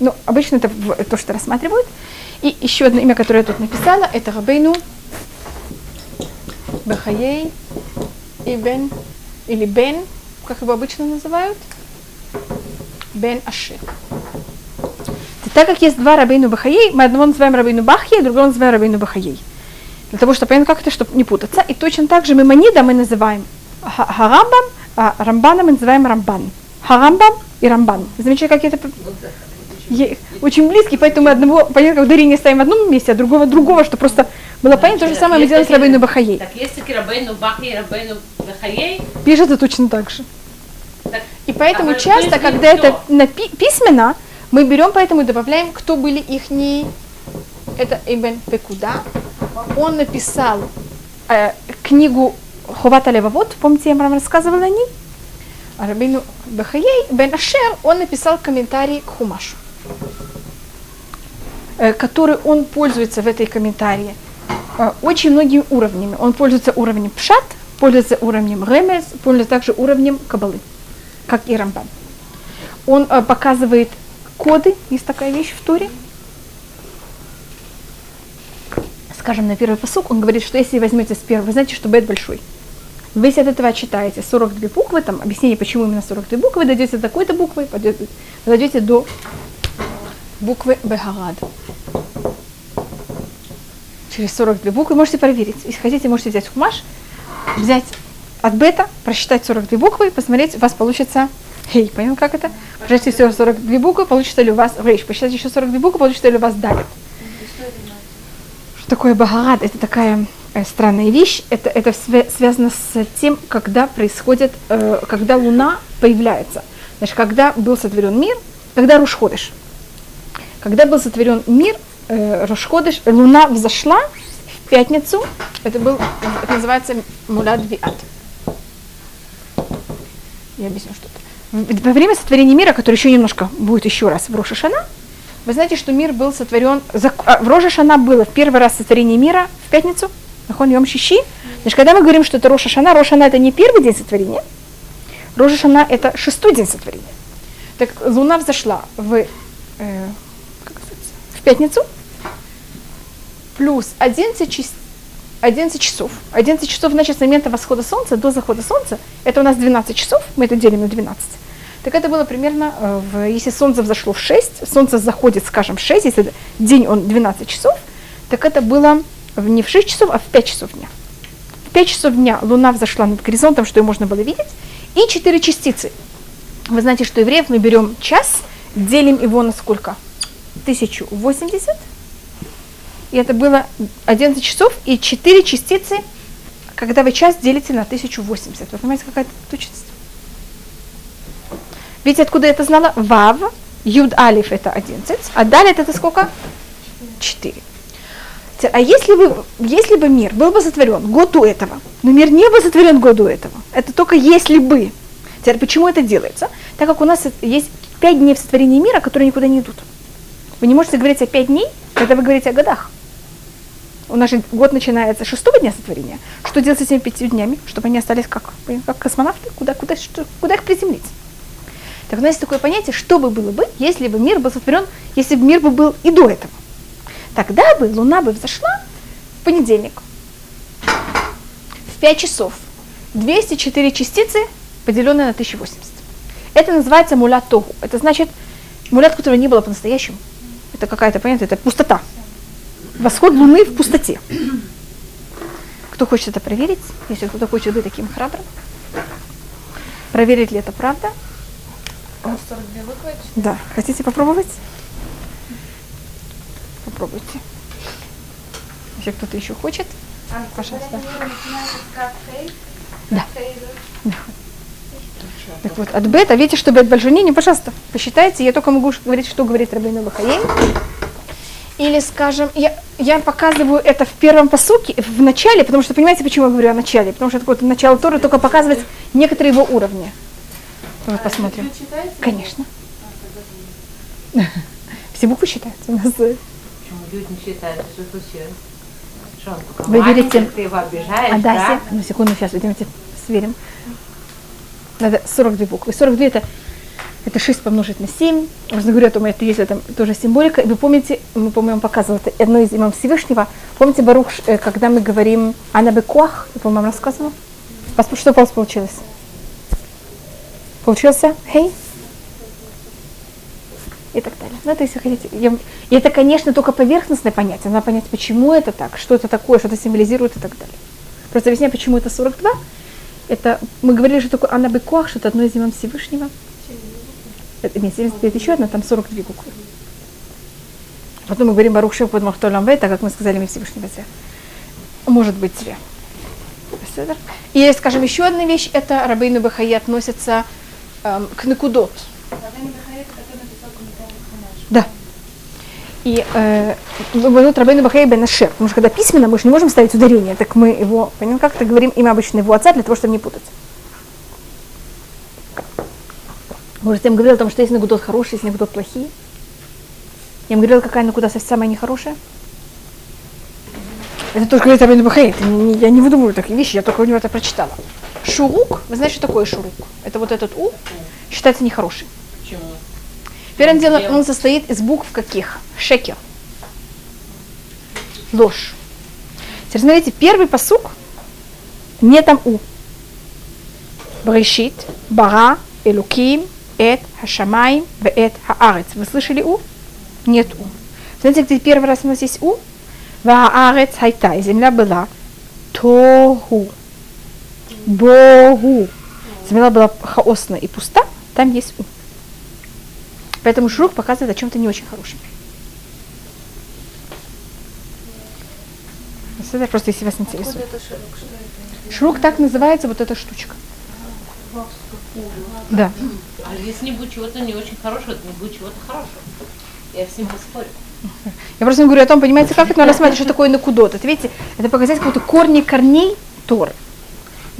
Ну, обычно это то, что рассматривают. И еще одно имя, которое я тут написала, это Рабейну Бахаей Ибн, или Бен, как его обычно называют, Бен Ашир. Так как есть два Рабейну Бахаей, мы одного называем Рабейну Бахье, другого называем Рабейну Бахаей. Для того, чтобы понять, как это, чтобы не путаться. И точно так же Маймонида мы называем Ха- Харамбам, а Рамбана мы называем Рамбан. Харамбам и Рамбан. Замечаете, как это очень близкий, поэтому мы одного, понятно, как ударение ставим в одном месте, а другого другого, что просто было понятно. То же самое мы делаем с Рабейну Бахаей. Так таки Рабейну Бахи, Рабейну Бахаей. Пишется точно так же. Так, И поэтому А, то часто, когда это напи- письменно, мы берем поэтому и добавляем, кто были их Это Ибн Пекуда. Он написал э, книгу Хувата Левовод, помните, я вам рассказывала о ней? А Рабину Бахаей Бен Ашер, он написал комментарий к Хумашу, который он пользуется в этой комментарии э, очень многими уровнями. Он пользуется уровнем Пшат, пользуется уровнем Ремес, пользуется также уровнем Кабалы, как и Рамбан. Он э, показывает коды, есть такая вещь в Туре. Скажем, на первый посук он говорит, что если возьмете с первого, вы знаете, что бет большой. Вы если от этого читаете 42 буквы, там объяснение, почему именно 42 буквы, дойдете до такой-то буквы, дойдете до буквы Бехарад. Через 42 буквы можете проверить. Если хотите, можете взять хумаш, взять от бета, просчитать 42 буквы посмотреть, у вас получится хей. Понял, как это? Прочитайте все 42 буквы, получится ли у вас рейш. Посчитайте еще 42 буквы, получится ли у вас далит. Что такое багарат? Это такая э, странная вещь. Это, это свя- связано с тем, когда происходит, э, когда Луна появляется. Значит, когда был сотворен мир, когда Рушходыш. Когда был сотворен мир, э, Рушходыш, Луна взошла в пятницу. Это был, это называется Мулад Виат. Я объясню что-то. Во время сотворения мира, которое еще немножко будет еще раз в Рошашана, вы знаете, что мир был сотворен, а, в Рошашана было в первый раз сотворение мира в пятницу, нахон Йом Шиши. Значит, когда мы говорим, что это Рошашана, Рошана это не первый день сотворения, Рошашана это шестой день сотворения. Так Луна взошла в, э, пятницу, плюс 11, час- 11 часов. 11 часов, значит, с момента восхода солнца до захода солнца, это у нас 12 часов, мы это делим на 12. Так это было примерно, э, в, если солнце взошло в 6, солнце заходит, скажем, в 6, если день он 12 часов, так это было не в 6 часов, а в 5 часов дня. В 5 часов дня Луна взошла над горизонтом, что ее можно было видеть, и 4 частицы. Вы знаете, что евреев мы берем час, делим его на сколько? 1080, и это было 11 часов и 4 частицы, когда вы час делите на 1080. Вы понимаете, какая это точность? Видите, откуда я это знала? Вав, Юд Алиф это 11, а далее это сколько? 4. А если, бы, если бы мир был бы сотворен год до этого, но мир не был сотворен год до этого, это только если бы. Теперь почему это делается? Так как у нас есть 5 дней в сотворении мира, которые никуда не идут. Вы не можете говорить о 5 дней, когда вы говорите о годах. У нас же год начинается шестого дня сотворения. Что делать с этими пятью днями, чтобы они остались как, как космонавты? Куда, куда, что, куда их приземлить? Так у нас есть такое понятие, что бы было бы, если бы мир был сотворен, если бы мир бы был и до этого. Тогда бы Луна бы взошла в понедельник в 5 часов. 204 частицы, поделенные на 1080. Это называется мулят. Это значит мулят, которого не было по-настоящему. Это какая-то, понятно, это пустота. Восход Луны в пустоте. Кто хочет это проверить? Если кто-то хочет быть таким храбрым, проверить ли это правда? 42 буквы? Да. Хотите попробовать? Попробуйте. Если кто-то еще хочет. А Пожалуйста. Да. Так вот, от бета, видите, что бет большой? Не, не, пожалуйста, посчитайте. Я только могу говорить, что говорит Рабейну Бахаим. Или, скажем, я, я показываю это в первом посуке, в начале, потому что, понимаете, почему я говорю о начале? Потому что это начало Торы только показывает некоторые его уровни. Давай посмотрим. Вы читаете? Конечно. Все буквы считаются у нас. Почему люди не считают, что случилось? Вы верите? Ты его обижаешь, А да? одну секунду, сейчас, идемте сверим. Надо 42 буквы. 42 это Это 6 помножить на 7. Можно говорить о том, это есть в этом тоже символика. И вы помните, мы, по-моему, показывали это одно из имам Всевышнего. Помните, Барух, э, когда мы говорим Анабекуах, я, по-моему, рассказывала? Что у вас получилось? Получился? Хей? И так далее. Ну, это если хотите. Я- и это, конечно, только поверхностное понятие. Надо понять, почему это так, что это такое, что это символизирует и так далее. Просто объясняю, почему это 42. Это, мы говорили, что такое Анабекуах, что это одно из имен Всевышнего. Это, нет, 75 еще одна, там 42 буквы. Потом мы говорим Барух Шев под Махтолам Вейта, как мы сказали, мы Всевышнего Зря. Может быть, зря. И, скажем, еще одна вещь, это Рабейну Бахаи относится эм, к Накудот. Рабейн Бахари, это который написал комментарий к Ханаш. Да. И э, Рабейну Бахаи бен Ашер, потому что когда письменно, мы же не можем ставить ударение, так мы его, понимаем, как то говорим имя обычно его отца, для того, чтобы не путать. Может, я им говорила о том, что есть нагудот хорошие, есть нагудот плохие. Я им говорила, какая нагуда самая нехорошая. Это тоже говорит Рабейну не- я не выдумываю такие вещи, я только у него это прочитала. Шурук, вы знаете, что такое шурук? Это вот этот у, считается нехороший. Почему? Первым делом он состоит из букв каких? Шекер. Ложь. Теперь смотрите, первый посук, не там у. Брешит, бара, элуким, эт, хашамаем, веэт, хаарец. Вы слышали у? Нет у. Знаете, где первый раз у нас есть у? Ваарец хайта, и земля была тоху, богу. Земля была хаосна и пуста, там есть у. Поэтому шурук показывает о чем-то не очень хорошем. Это просто если вас интересует. Шурук так называется вот эта штучка. Да. А если не будет чего-то не очень хорошего, то не будет чего-то хорошего. Я всем спорю. Я просто говорю о том, понимаете, как это надо рассматривать, что такое накудот. Это, видите, это показать какие-то корни корней Торы.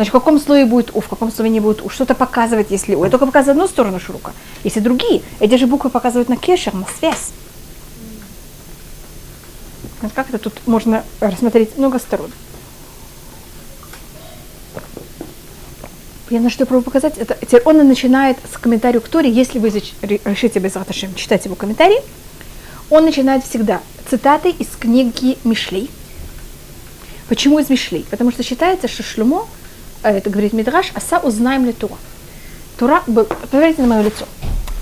Значит, в каком слое будет у, в каком слое не будет у. Что-то показывает, если у. Это только показывает одну сторону шурука. Если другие, эти же буквы показывают на кешер, на связь. Как это тут можно рассмотреть много сторон. Я на что я пробую показать, это теперь он и начинает с комментария к Торе, если вы решите без Раташем читать его комментарий, он начинает всегда цитаты из книги Мишлей. Почему из Мишлей? Потому что считается, что Шлюмо, это говорит Мидраш, аса узнаем ли. Тора, был, посмотрите на мое лицо.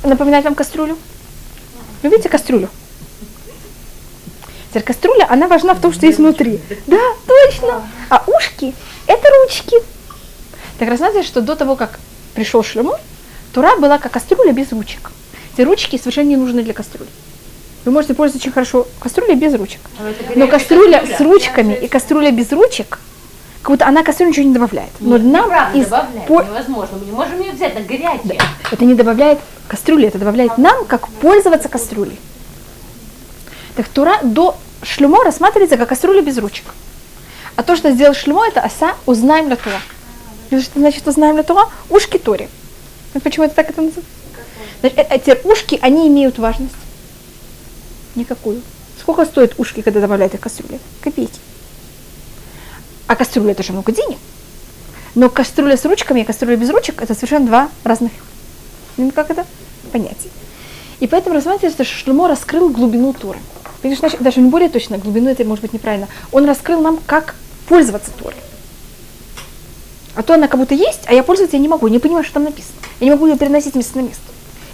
Напоминает вам кастрюлю? Вы видите кастрюлю? Теперь кастрюля, она важна в том, что есть внутри. Да, точно. А ушки – это ручки. Так раз знаете, что до того, как пришел Шлюмо, Тура была как кастрюля без ручек. Эти ручки совершенно не нужны для кастрюли. Вы можете пользоваться очень хорошо кастрюлей без ручек. Но кастрюля с ручками и кастрюля без ручек, как будто она кастрюле ничего не добавляет. Но Нет, нам неправда, из добавляет, по- невозможно. Мы не можем ее взять на горячее. это не добавляет кастрюли, это добавляет нам, как пользоваться кастрюлей. Так Тура до шлюмо рассматривается как кастрюля без ручек. А то, что сделал шлюмо, это оса узнаем на Тура. И Что значит узнаем на Тура? Ушки. Вот почему это так это называется? Значит, э- эти ушки, они имеют важность. Никакую. Сколько стоят ушки, когда добавляют их в кастрюле? Копейки. А кастрюля это же много денег. Но кастрюля с ручками и кастрюля без ручек это совершенно два разных ну, как это? Понятие. И поэтому рассматривается, что Шлюмо раскрыл глубину Торы. Видишь, значит, даже не более точно, глубину это может быть неправильно. Он раскрыл нам, как пользоваться Торой. А то она как будто есть, а я пользоваться я не могу, не понимаю, что там написано. Я не могу ее переносить место на место.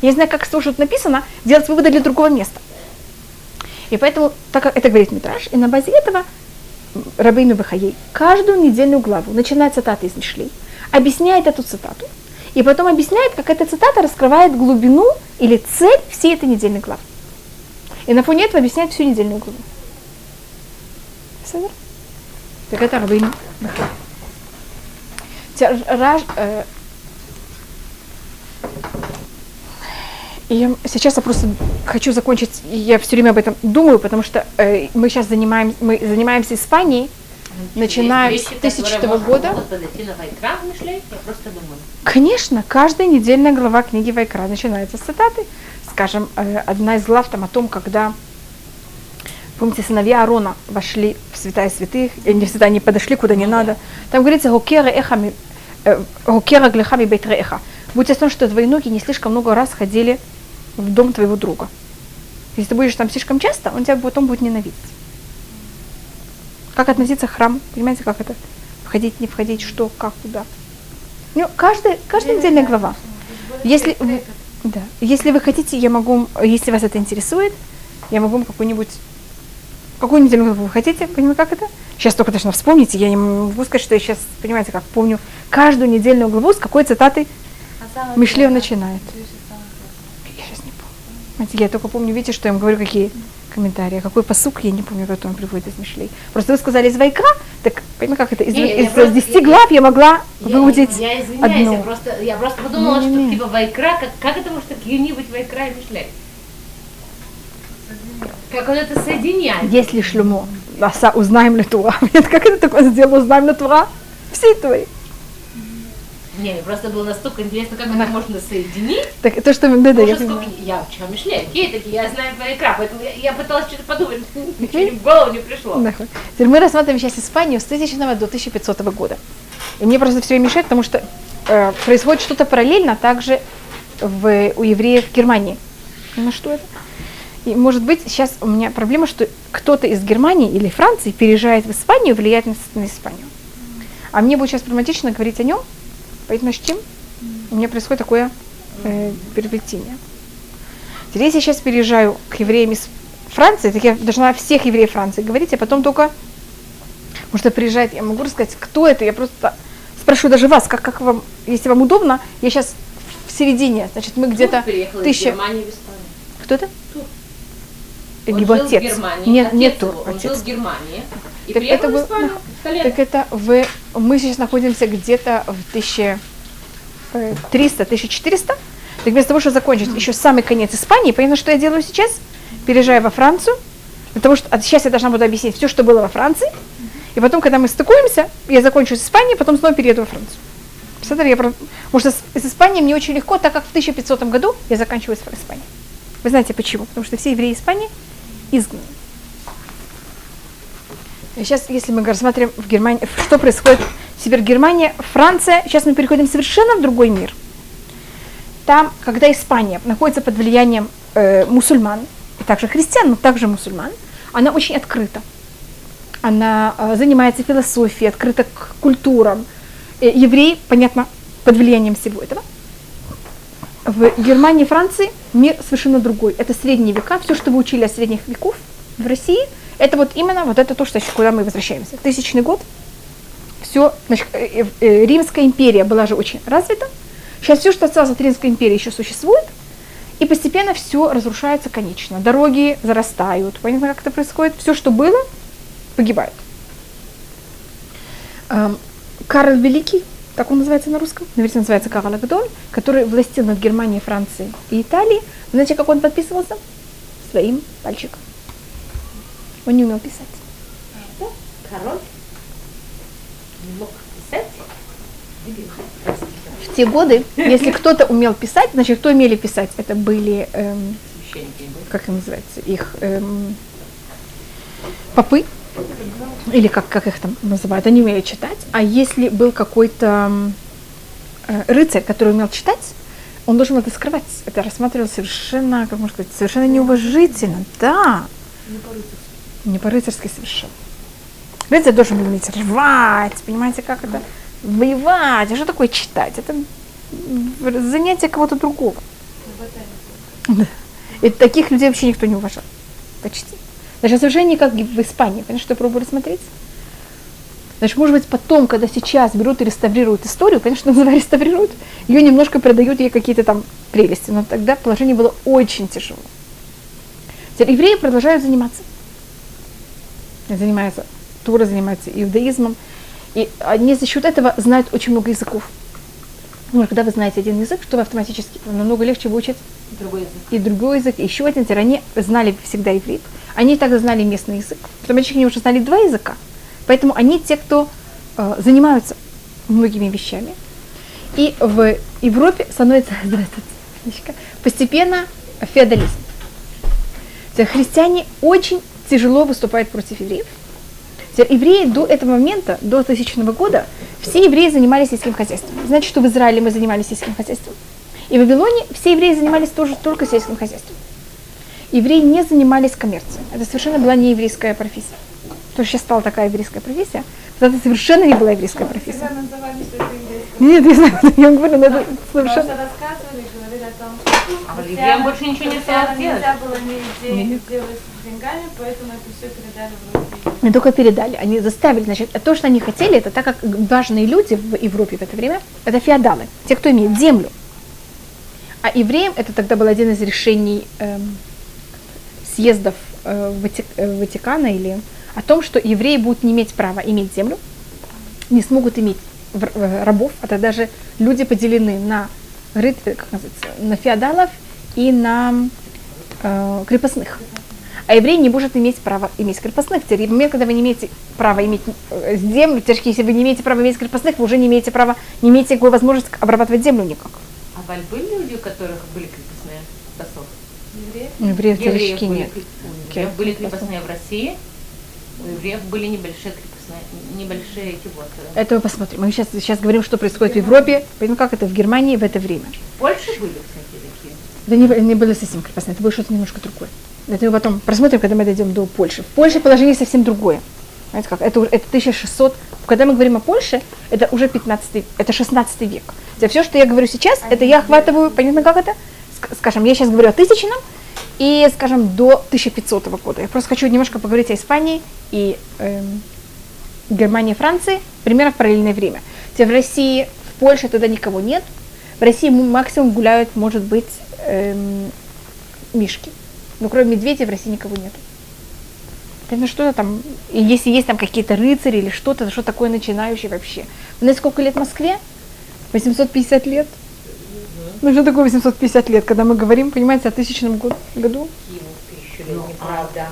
Я не знаю, как того, что тут написано, делать выводы для другого места. И поэтому, так как это говорит Митраш, и на базе этого Рабейну Бахаей каждую недельную главу, начиная цитаты из Мишлей, объясняет эту цитату, и потом объясняет, как эта цитата раскрывает глубину или цель всей этой недельной главы. И на фоне этого объясняет всю недельную главу. Супер? Так это Рабейну Бахаей. И сейчас я просто хочу закончить, и я все время об этом думаю, потому что э, мы сейчас занимаем, мы занимаемся Испанией, Начиная с вещи, 1000 которые можно- года. Конечно, каждая недельная глава книги Вайкра начинается с цитаты. Скажем, э, одна из глав там о том, когда, помните, сыновья Арона вошли в святая святых, э, не в святая, они подошли куда не надо. Там говорится, «Гокера эхами, э, гокера глехами бейт реха». будь о том, что твои ноги не слишком много раз ходили в дом твоего друга. Если ты будешь там слишком часто, он тебя потом будет ненавидеть. Как относиться к храму? Понимаете, как это? Входить, не входить, что, как, куда. Ну, каждая, каждая отдельная глава. Если, вы- да, если вы хотите, я могу, если вас это интересует, я могу вам какую-нибудь какую главу вы хотите? Понимаете, как это? Сейчас только должна вспомнить, и я не могу сказать, что я сейчас, понимаете, как помню каждую недельную главу, с какой цитаты Мишлев начинает. Я сейчас не помню. Знаете, я только помню, видите, что я вам говорю, какие комментарии. А какой посук, я не помню, который он приводит из Мишлей. Просто вы сказали из Вайкра, так, понимаете, как это? Из, Не, я из просто- 10 я- глав я могла Я- выудить Я, извиняюсь, одну. я просто, я просто подумала, Не-не-не. что типа Вайкра, как, как это может быть Вайкра и Мишлей? Как он это соединяет? Если Шлюмо, Аса, узнаем ли Тура. Нет, как это такое сделал, узнаем ли Тура? Все твои. Не, мне просто было настолько интересно, как это можно соединить. Так, то, что да, да, я сколько... Я учила Мишлей, окей, такие, я знаю Вайкра, поэтому я, я пыталась что-то подумать, ничего в голову не пришло. Теперь мы рассматриваем сейчас Испанию с 1000 до 1500 года. И мне просто все время мешает, потому что э, происходит что-то параллельно также в, у евреев Германии. Ну что это? И может быть сейчас у меня проблема, что кто-то из Германии или Франции переезжает в Испанию влияет на, на Испанию. А мне будет сейчас проблематично говорить о нем, поэтому с чем у меня происходит такое э, переплетение. Теперь если я сейчас переезжаю к евреям из Франции, так я должна всех евреев Франции говорить, а потом только, может, приезжает, я могу рассказать, кто это, я просто спрошу даже вас, как, как вам, если вам удобно, я сейчас в середине, значит, мы где-то тысяча... Кто это? Тур. Э, Он Его жил отец. в Германии, Нет, отец нет его, он жил отец. в Германии. И Так это был- Испанию. Так это в... Мы сейчас находимся где-то в 1300-1400. Так вместо того, чтобы закончить еще самый конец Испании, понятно, что я делаю сейчас? Переезжаю во Францию, потому что а сейчас я должна буду объяснить все, что было во Франции. И потом, когда мы стыкуемся, я закончу с Испанией, потом снова перееду во Францию. Представляете, я, про- потому что с Испанией мне очень легко, так как в 1500 году я заканчиваю с Испанией. Вы знаете почему? Потому что все евреи Испании изгнаны. Сейчас, если мы рассмотрим в Германии, что происходит Север Германия, Франция, сейчас мы переходим совершенно в другой мир. Там, когда Испания находится под влиянием э, мусульман, и также христиан, но также мусульман, она очень открыта. Она э, занимается философией, открыта к культурам. Э, евреи, понятно, под влиянием всего этого. В Германии и Франции мир совершенно другой. Это средние века. Все, что вы учили о средних веков в России, это вот именно вот это то, что, куда мы возвращаемся. Тысячный год. Все, значит, э, э, Римская империя была же очень развита. Сейчас все, что осталось от Римской империи, еще существует. И постепенно все разрушается конечно. Дороги зарастают. Понятно, как это происходит? Все, что было, погибает. Эм, Карл Великий, так он называется на русском, наверное, называется Карл Агдон, который властил над Германией, Францией и Италией. Знаете, как он подписывался? Своим пальчиком. Он не умел писать. Что? Король? Не мог писать? В те годы, если кто-то умел писать, значит, кто умели писать? Это были, эм, как называется, их эм, попы, или как, как их там называют, они умели читать. А если был какой-то э, рыцарь, который умел читать, он должен это скрывать. Это рассматривалось совершенно, как можно сказать, совершенно неуважительно. Да. Не по-рыцарски совершенно. Рыцарь должен был уметь рвать, понимаете, как это? Воевать. А что такое читать? Это занятие кого-то другого. Да. И таких людей вообще никто не уважал. Почти. Даже совершенно не как в Испании. Понимаешь, что я пробую рассмотреть? Значит, может быть, потом, когда сейчас берут и реставрируют историю, что называют реставрируют, ее немножко продают ей какие-то там прелести, но тогда положение было очень тяжело. Теперь евреи продолжают заниматься. Занимаются, Тура занимается иудаизмом, и они за счет этого знают очень много языков. Ну, когда вы знаете один язык, что вы автоматически намного легче выучить Другой язык. и другой язык, еще один. Теперь они знали всегда иврит. Они также знали местный язык. Автоматически они уже знали два языка. Поэтому они те, кто э, занимаются многими вещами. И в Европе становится постепенно феодализм. Теперь Христиане очень тяжело выступают против евреев. Евреи до этого момента, до тысячного года, все евреи занимались сельским хозяйством. Знаете, что в Израиле мы занимались сельским хозяйством? И в Вавилоне все евреи занимались тоже только сельским хозяйством. Евреи не занимались коммерцией. Это совершенно была не еврейская профессия. То, что сейчас стала такая еврейская профессия, это совершенно не была еврейская профессия. Это. Нет, я знаю, я говорю, но это Просто совершенно... рассказывали, говорили о том, что А евреям больше ничего не делать. нельзя было ни денег делать с деньгами, поэтому это все передали в руки. Не только передали, они заставили, значит, то, что они хотели, это так как важные люди в Европе в это время, это феодалы, те, кто имеет землю. А евреям это тогда был один из решений эм, съездов э, Вати- э, Ватикана или о том, что евреи будут не иметь права иметь землю, не смогут иметь э, рабов, а тогда же люди поделены на, рыц- как на феодалов и на э, крепостных. А еврей не может иметь право иметь крепостных. Теперь в момент, когда вы не имеете права иметь э, землю, теперь, если вы не имеете права иметь крепостных, вы уже не имеете права, не имеете никакой возможности обрабатывать землю никак. Валь были люди, у которых были крепостные. У евреев Евреев теоретически были нет. у евреев были крепостные в России, у евреев были небольшие крепостные, небольшие эти вот. э, Это мы посмотрим. Мы сейчас, сейчас говорим, что происходит в Европе. Поэтому как это в Германии в это время. В Польше были, кстати, такие. Это не, не было совсем крепостное, это было что-то немножко другое. Это мы потом просмотрим, когда мы дойдем до Польши. В Польше положение совсем другое. Знаете как? Это, это 1600. Когда мы говорим о Польше, это уже 15, это 16 век. Все, что я говорю сейчас, это я охватываю, понятно как это? Ск- Скажем, я сейчас говорю о тысячном и, скажем, до 1500 года. Я просто хочу немножко поговорить о Испании и эм, Германии, Франции, примерно в параллельное время. Где в России, в Польше тогда никого нет. В России максимум гуляют, может быть, эм, мишки. Но кроме медведей в России никого нет. Это что-то там, если есть там какие-то рыцари или что-то, что такое начинающее вообще. Вы знаете, сколько лет Москве? 850 лет. Ну что такое 850 лет, когда мы говорим, понимаете, о тысячном год- году? Киеву тысячелетний, правда.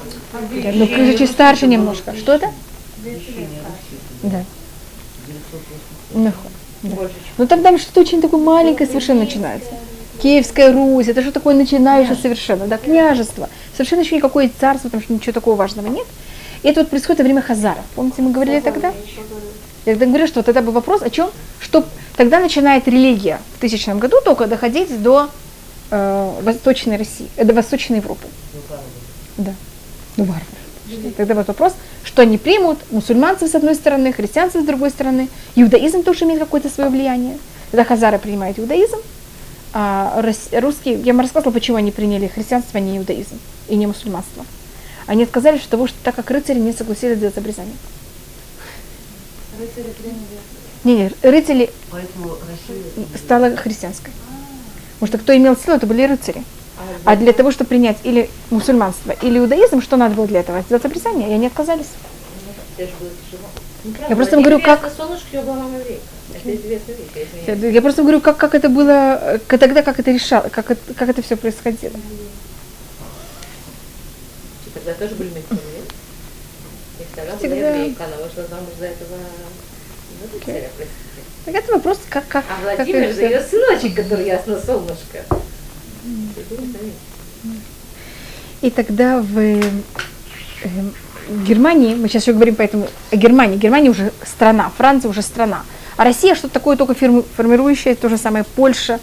Ну, старше немножко. Что это? Да. Ну, да. Ну тогда что-то очень такое маленькое совершенно начинается. Киевская Русь, это что такое начинающее совершенно, да, княжество. Совершенно еще никакое царство, потому что ничего такого важного нет. И это вот происходит во время Хазаров. Помните, мы говорили тогда? Я тогда говорю, что тогда был вопрос о чем, что тогда начинает религия в тысячном году только доходить до э, Восточной России, э, до Восточной Европы. Да, до варваров. Тогда вот вопрос, что они примут, мусульманцев с одной стороны, христианцев с другой стороны, иудаизм тоже имеет какое-то свое влияние. Тогда хазары принимают иудаизм, русские, я вам рассказывала, почему они приняли христианство, а не иудаизм и не мусульманство. Они отказались от того, что так как рыцари не согласились делать обрезание. Рыцари приняли. Не, не, рыцари Поэтому Россия стала христианской. Потому что кто имел силу, это были рыцари. А для того, чтобы принять или мусульманство, или иудаизм, что надо было для этого? Сделать обрезание, и они отказались. Это же было тяжело. Я просто говорю, как... я просто говорю, как, как это было, э, тогда как это решало, как это, как это все происходило. Тогда тоже были мертвые, нет? Тогда была Всегда. еврейка, она вышла замуж за этого ну, рыцаря, простите. Так это вопрос, как, как, А как Владимир это же ее сыночек, который ясно солнышко. И тогда в э, в Германии, мы сейчас еще говорим поэтому о Германии, Германия уже страна, Франция уже страна. А Россия что-то такое только фирму- формирующее, то же самое Польша.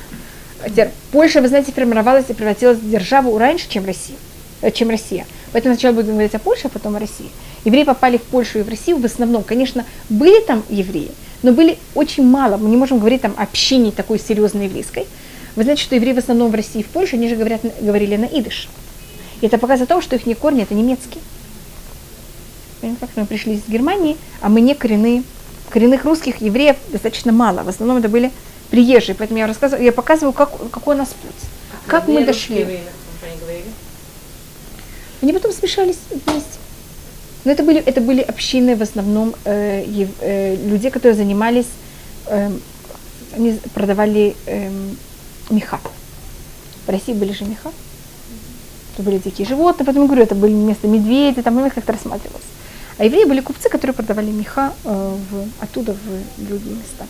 Польша, вы знаете, формировалась и превратилась в державу раньше, чем Россия. э, Чем Россия. Поэтому сначала будем говорить о Польше, а потом о России. Евреи попали в Польшу и в Россию в основном. Конечно, были там евреи, но были очень мало. Мы не можем говорить там о общине такой серьезной еврейской. Вы знаете, что евреи в основном в России и в Польше, они же говорят, говорили на идыш. И это показывает о том, что их корни это немецкие. Понимаете, как мы пришли из Германии, а мы не коренные. Коренных русских евреев достаточно мало. В основном это были приезжие. Поэтому я рассказываю, я показываю, как, какой у нас путь. Как мы дошли. они потом смешались вместе. Но это были, это были общины в основном э, э, людей, которые занимались, эм, они продавали эм, меха. В России были же меха. Это были дикие животные, поэтому говорю, это были вместо медведей, там у как-то рассматривалось. А евреи были купцы, которые продавали меха э, в, оттуда в другие места.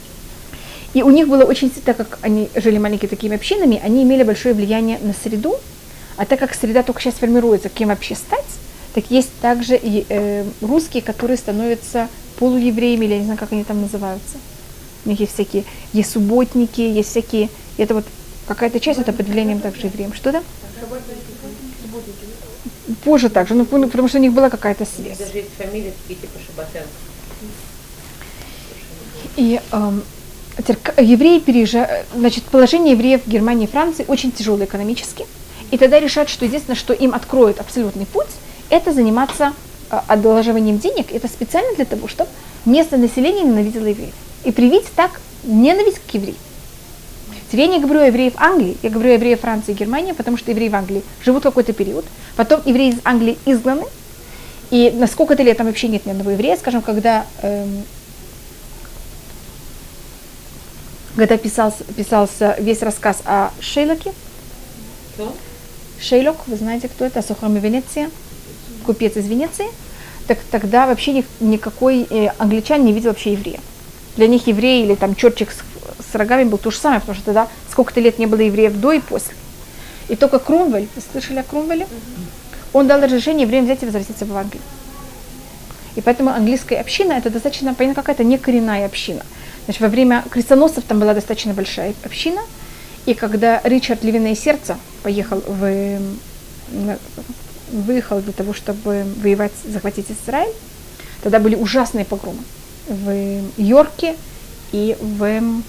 И у них было очень, так как они жили маленькими такими общинами, они имели большое влияние на среду, а так как среда только сейчас формируется, кем вообще стать, так есть также и э, русские, которые становятся полуевреями, или я не знаю, как они там называются. у них есть всякие, есть субботники, есть всякие, это вот какая-то часть, это под влиянием также евреям. Что да? Позже также, ну, ну, потому что у них была какая-то связь. Даже есть фамилии такие типа Шабатен. И к- евреи переезжают, значит, положение евреев в Германии и Франции очень тяжелое экономически. И тогда решают, что единственное, что им откроет абсолютный путь, это заниматься э, одолживанием денег. Это специально для того, чтобы местное население ненавидело евреев. И привить так ненависть к евреям. Теперь я не говорю о евреев Англии, я говорю о евреях Франции и Германии, потому что евреи в Англии живут какой-то период. Потом евреи из Англии изгнаны. И на сколько-то лет там вообще нет ни одного еврея, скажем, когда эм, когда писался, писался весь рассказ о Шейлоке. Кто? Шейлок, вы знаете, кто это? Сухрами Венеция, купец из Венеции. Так тогда вообще ни- никакой э, англичан не видел вообще еврея. Для них еврей или там чертик с, с рогами был то же самое, потому что тогда сколько-то лет не было евреев до и после. И только Крумвель, вы слышали о Крумвеле? Он дал разрешение евреям взять и возвратиться в Англию. И поэтому английская община это достаточно, понятно, какая-то не коренная община. Значит, во время крестоносцев там была достаточно большая община. И когда Ричард Львиное Сердце поехал в, выехал для того, чтобы воевать, захватить Израиль, тогда были ужасные погромы в Йорке и в эм,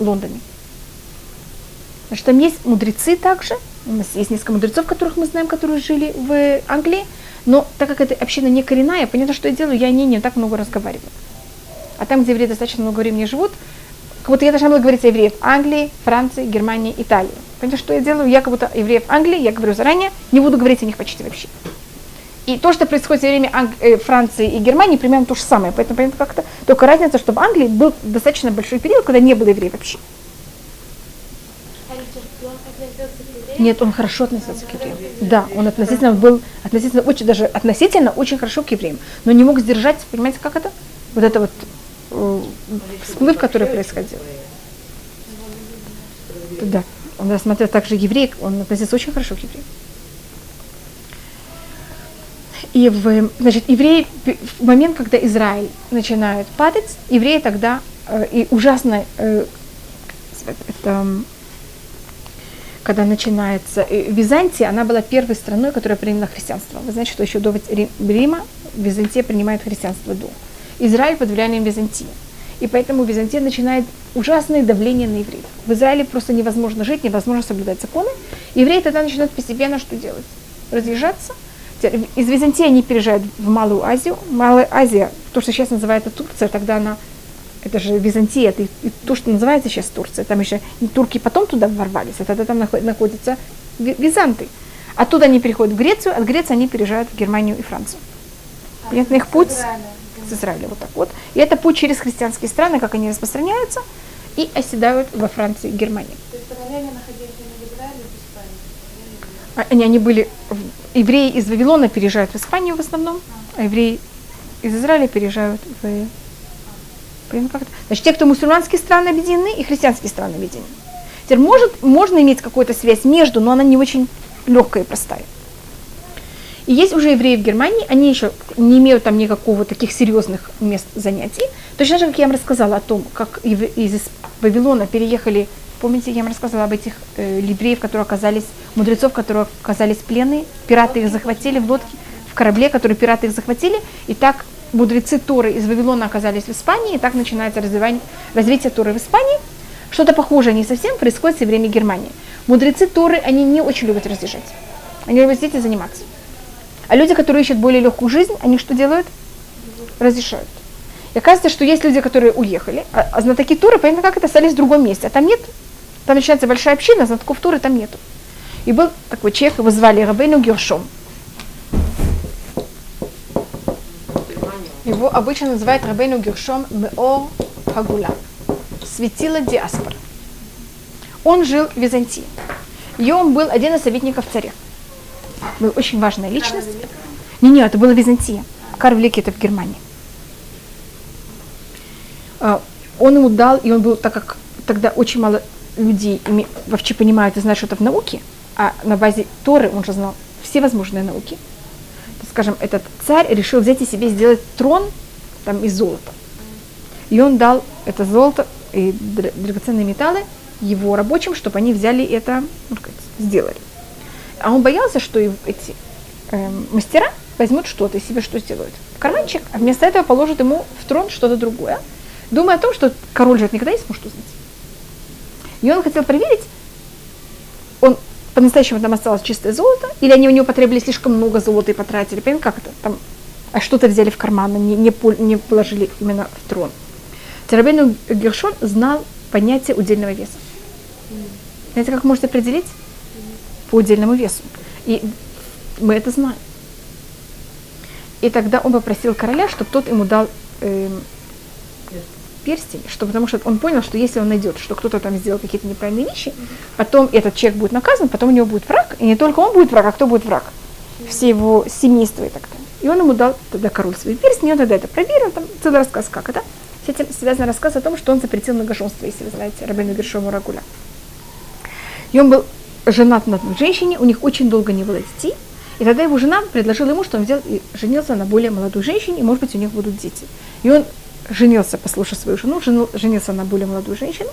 Лондоне. Значит, там есть мудрецы также. У нас есть несколько мудрецов, которых мы знаем, которые жили в Англии. Но так как эта община не коренная, понятно, что я делаю, я о ней не так много разговариваю. А там, где евреи достаточно много времени живут, как будто я должна была говорить о евреев Англии, Франции, Германии, Италии. Понимаете, что я делаю? Я как будто евреев Англии, я говорю заранее, не буду говорить о них почти вообще. И то, что происходит во время Анг- э, Франции и Германии, примерно то же самое. Поэтому, понятно, как-то только разница, что в Англии был достаточно большой период, когда не было евреев вообще. Нет, он хорошо относился к евреям. Да, он относительно был, относительно очень, даже относительно очень хорошо к евреям. Но не мог сдержать, понимаете, как это? Вот это вот э, всплыв, который происходил. Да, он рассматривал также евреек, он относится очень хорошо к евреям. И в, значит, евреи, в момент, когда Израиль начинает падать, евреи тогда, э, и ужасно, э, это, когда начинается э, Византия, она была первой страной, которая приняла христианство. Вы знаете, что еще до Ри- Рима Византия принимает христианство до. Израиль под влиянием Византии. И поэтому Византия начинает ужасное давление на евреев. В Израиле просто невозможно жить, невозможно соблюдать законы. Евреи тогда начинают постепенно что делать? Разъезжаться. Из Византии они переезжают в Малую Азию. Малая Азия, то, что сейчас называется Турция, тогда она, это же Византия, это и, и то, что называется сейчас Турция. Там еще и турки потом туда ворвались, а тогда там наход- находятся Ви- Византы. Оттуда они переходят в Грецию, от Греции они переезжают в Германию и Францию. Понятно, их путь с Израиля вот так вот. И это путь через христианские страны, как они распространяются, и оседают во Франции и Германии. То есть параллельно находились они в Израиле и в Испании. А- Они, они были, евреи из Вавилона переезжают в Испанию в основном, а евреи из Израиля переезжают в... Понятно, как это? Значит, те, кто мусульманские страны объединены, и христианские страны объединены. Теперь может, можно иметь какую-то связь между, но она не очень легкая и простая. И есть уже евреи в Германии, они еще не имеют там никакого таких серьезных мест занятий. Точно же, как я вам рассказала о том, как из Вавилона переехали, помните, я вам рассказывала об этих э, евреев, которые оказались, мудрецов, которые оказались пленные, пираты их захватили в лодке, в корабле, который пираты их захватили, и так мудрецы Торы из Вавилона оказались в Испании, и так начинается развивание, развитие Торы в Испании. Что-то похожее не совсем происходит во время Германии. Мудрецы Торы, они не очень любят разъезжать. Они любят сидеть и заниматься. А люди, которые ищут более легкую жизнь, они что делают? Разрешают. И оказывается, что есть люди, которые уехали, а, а знатоки Туры, понятно, как это, остались в другом месте. А там нет, там начинается большая община, знатоков Туры там нету. И был такой человек, его звали Рабейну Гершом. Его обычно называют Рабейну Гершом Меор Хагула. Светило диаспоры. Он жил в Византии. И он был один из советников царя. Был очень важная личность. Не, не, это было Византия. Карл Великий это в Германии. А, Он ему дал, и он был, так как тогда очень мало людей име- вообще понимают и знают что-то в науке, а на базе Торы он же знал все возможные науки, то, скажем, этот царь решил взять и себе сделать трон там из золота. и он дал это золото и дра- драгоценные металлы его рабочим, чтобы они взяли это, ну, сказать, сделали. А он боялся, что эти эм, мастера возьмут что-то и себе что сделают. Карманчик, а вместо этого положат ему в трон что-то другое, думая о том, что король же это никогда не сможет узнать. И он хотел проверить, он по-настоящему там осталось чистое золото, или они у него потребовали слишком много золота и потратили, понимаете, как это, там, а что-то взяли в карман, а не, не, не положили именно в трон. Терабейну Гершон знал понятие удельного веса. Знаете, как можете определить? По удельному весу. И мы это знаем. И тогда он попросил короля, чтобы тот ему дал эм, перстень, что, потому что он понял, что если он найдет, что кто-то там сделал какие-то неправильные вещи, потом этот человек будет наказан, потом у него будет враг, и не только он будет враг, а кто будет враг? Все его семейство и так далее. И он ему дал тогда король свой перстень, и он тогда это проверил, там целый рассказ, как это. С этим связан рассказ о том, что он запретил многоженство, если вы знаете, Рабину Гершому Рагуля. И он был женат на одной женщине, у них очень долго не было детей, и тогда его жена предложила ему, что он взял и женился на более молодой женщине, и, может быть, у них будут дети. И он женился, послушав свою жену, жену- женился на более молодую женщину.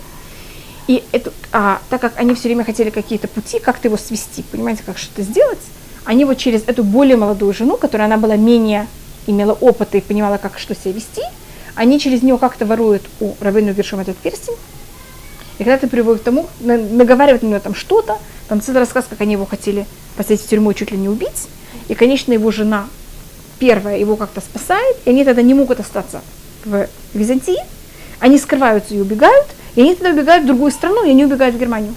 И эту, а, так как они все время хотели какие-то пути, как-то его свести, понимаете, как что-то сделать, они вот через эту более молодую жену, которая она была менее, имела опыта и понимала, как что себя вести, они через нее как-то воруют у Равейну Гершом этот перстень, и когда это приводит к тому, на- наговаривают на него там что-то, там целый рассказ, как они его хотели посадить в тюрьму и чуть ли не убить. И, конечно, его жена первая его как-то спасает, и они тогда не могут остаться в Византии. Они скрываются и убегают, и они тогда убегают в другую страну, и они убегают в Германию.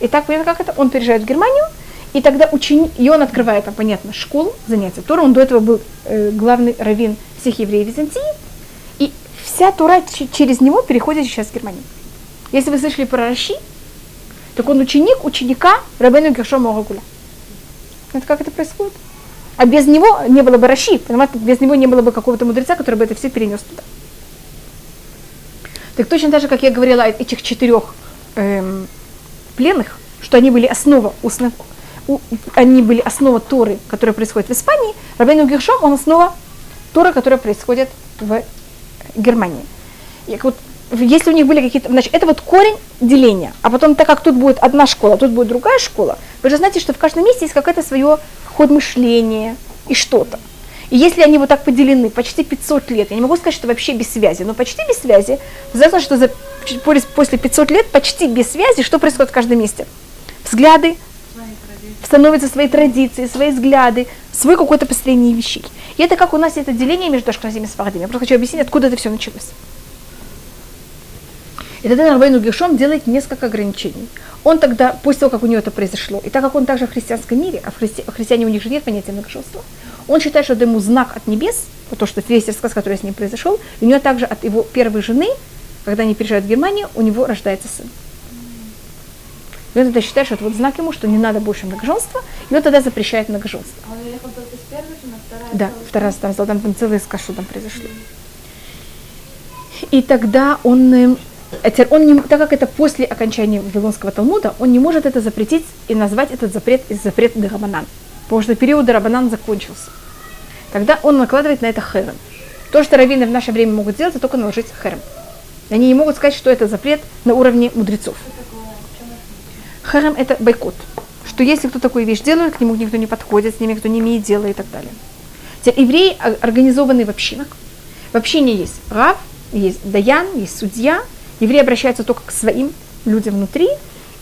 И так, понятно, как это? Он переезжает в Германию, и тогда ученик, и он открывает там, понятно, школу, занятия Торы. Он до этого был э, главный раввин всех евреев Византии. И вся Тора ч- через него переходит сейчас в Германию. Если вы слышали про Раши, так он ученик ученика Рабену Гершома Огуля. Это как это происходит? А без него не было бы Раши, понимаете? Без него не было бы какого-то мудреца, который бы это все перенес туда. Так точно так же, как я говорила о этих четырех эм, пленных, что они были основа устных, у- они были основа Торы, которая происходит в Испании, Рабейну Гершом, он основа Торы, которая происходит в Германии. И вот, если у них были какие-то, значит, это вот корень деления. А потом, так как тут будет одна школа, тут будет другая школа, вы же знаете, что в каждом месте есть какое-то свое ход мышления и что-то. И если они вот так поделены почти 500 лет, я не могу сказать, что вообще без связи, но почти без связи, заметно, что за, после- после 500 лет почти без связи, что происходит в каждом месте? Взгляды, становятся свои традиции, свои взгляды, свое какое-то построение вещей. И это как у нас это деление между Ашкназим и Сфарадим. Я просто хочу объяснить, откуда это все началось. И тогда Рабейну Гершом делает несколько ограничений. Он тогда, после того, как у него это произошло, и так как он также в христианском мире, а в христи... христиане у них же нет понятия многоженства, он считает, что это ему знак от небес, вот то, что весь рассказ, который с ним произошел, и у него также от его первой жены, когда они приезжают в Германию, у него рождается сын. И он тогда считает, что это вот знак ему, что не надо больше многоженства, и он тогда запрещает многоженство. А он уехал только с первой же, на вторая? Да, вторая там, там, там целый сказ, что там произошло. И тогда он, э, а теперь он не, так как это после окончания Вавилонского Талмуда, он не может это запретить и назвать этот запрет из запрета Дарабанан. Потому что период Дарабанан закончился. Тогда он накладывает на это херем. То, что раввины в наше время могут сделать, это только наложить херем. Они не могут сказать, что это запрет на уровне мудрецов. Херем – это бойкот. Что если кто такую вещь делает, к нему никто не подходит, с ними никто не имеет дела и так далее. Теперь евреи о- организованы в общинах. В общине есть рав, есть даян, есть судья. Евреи обращаются только к своим людям внутри.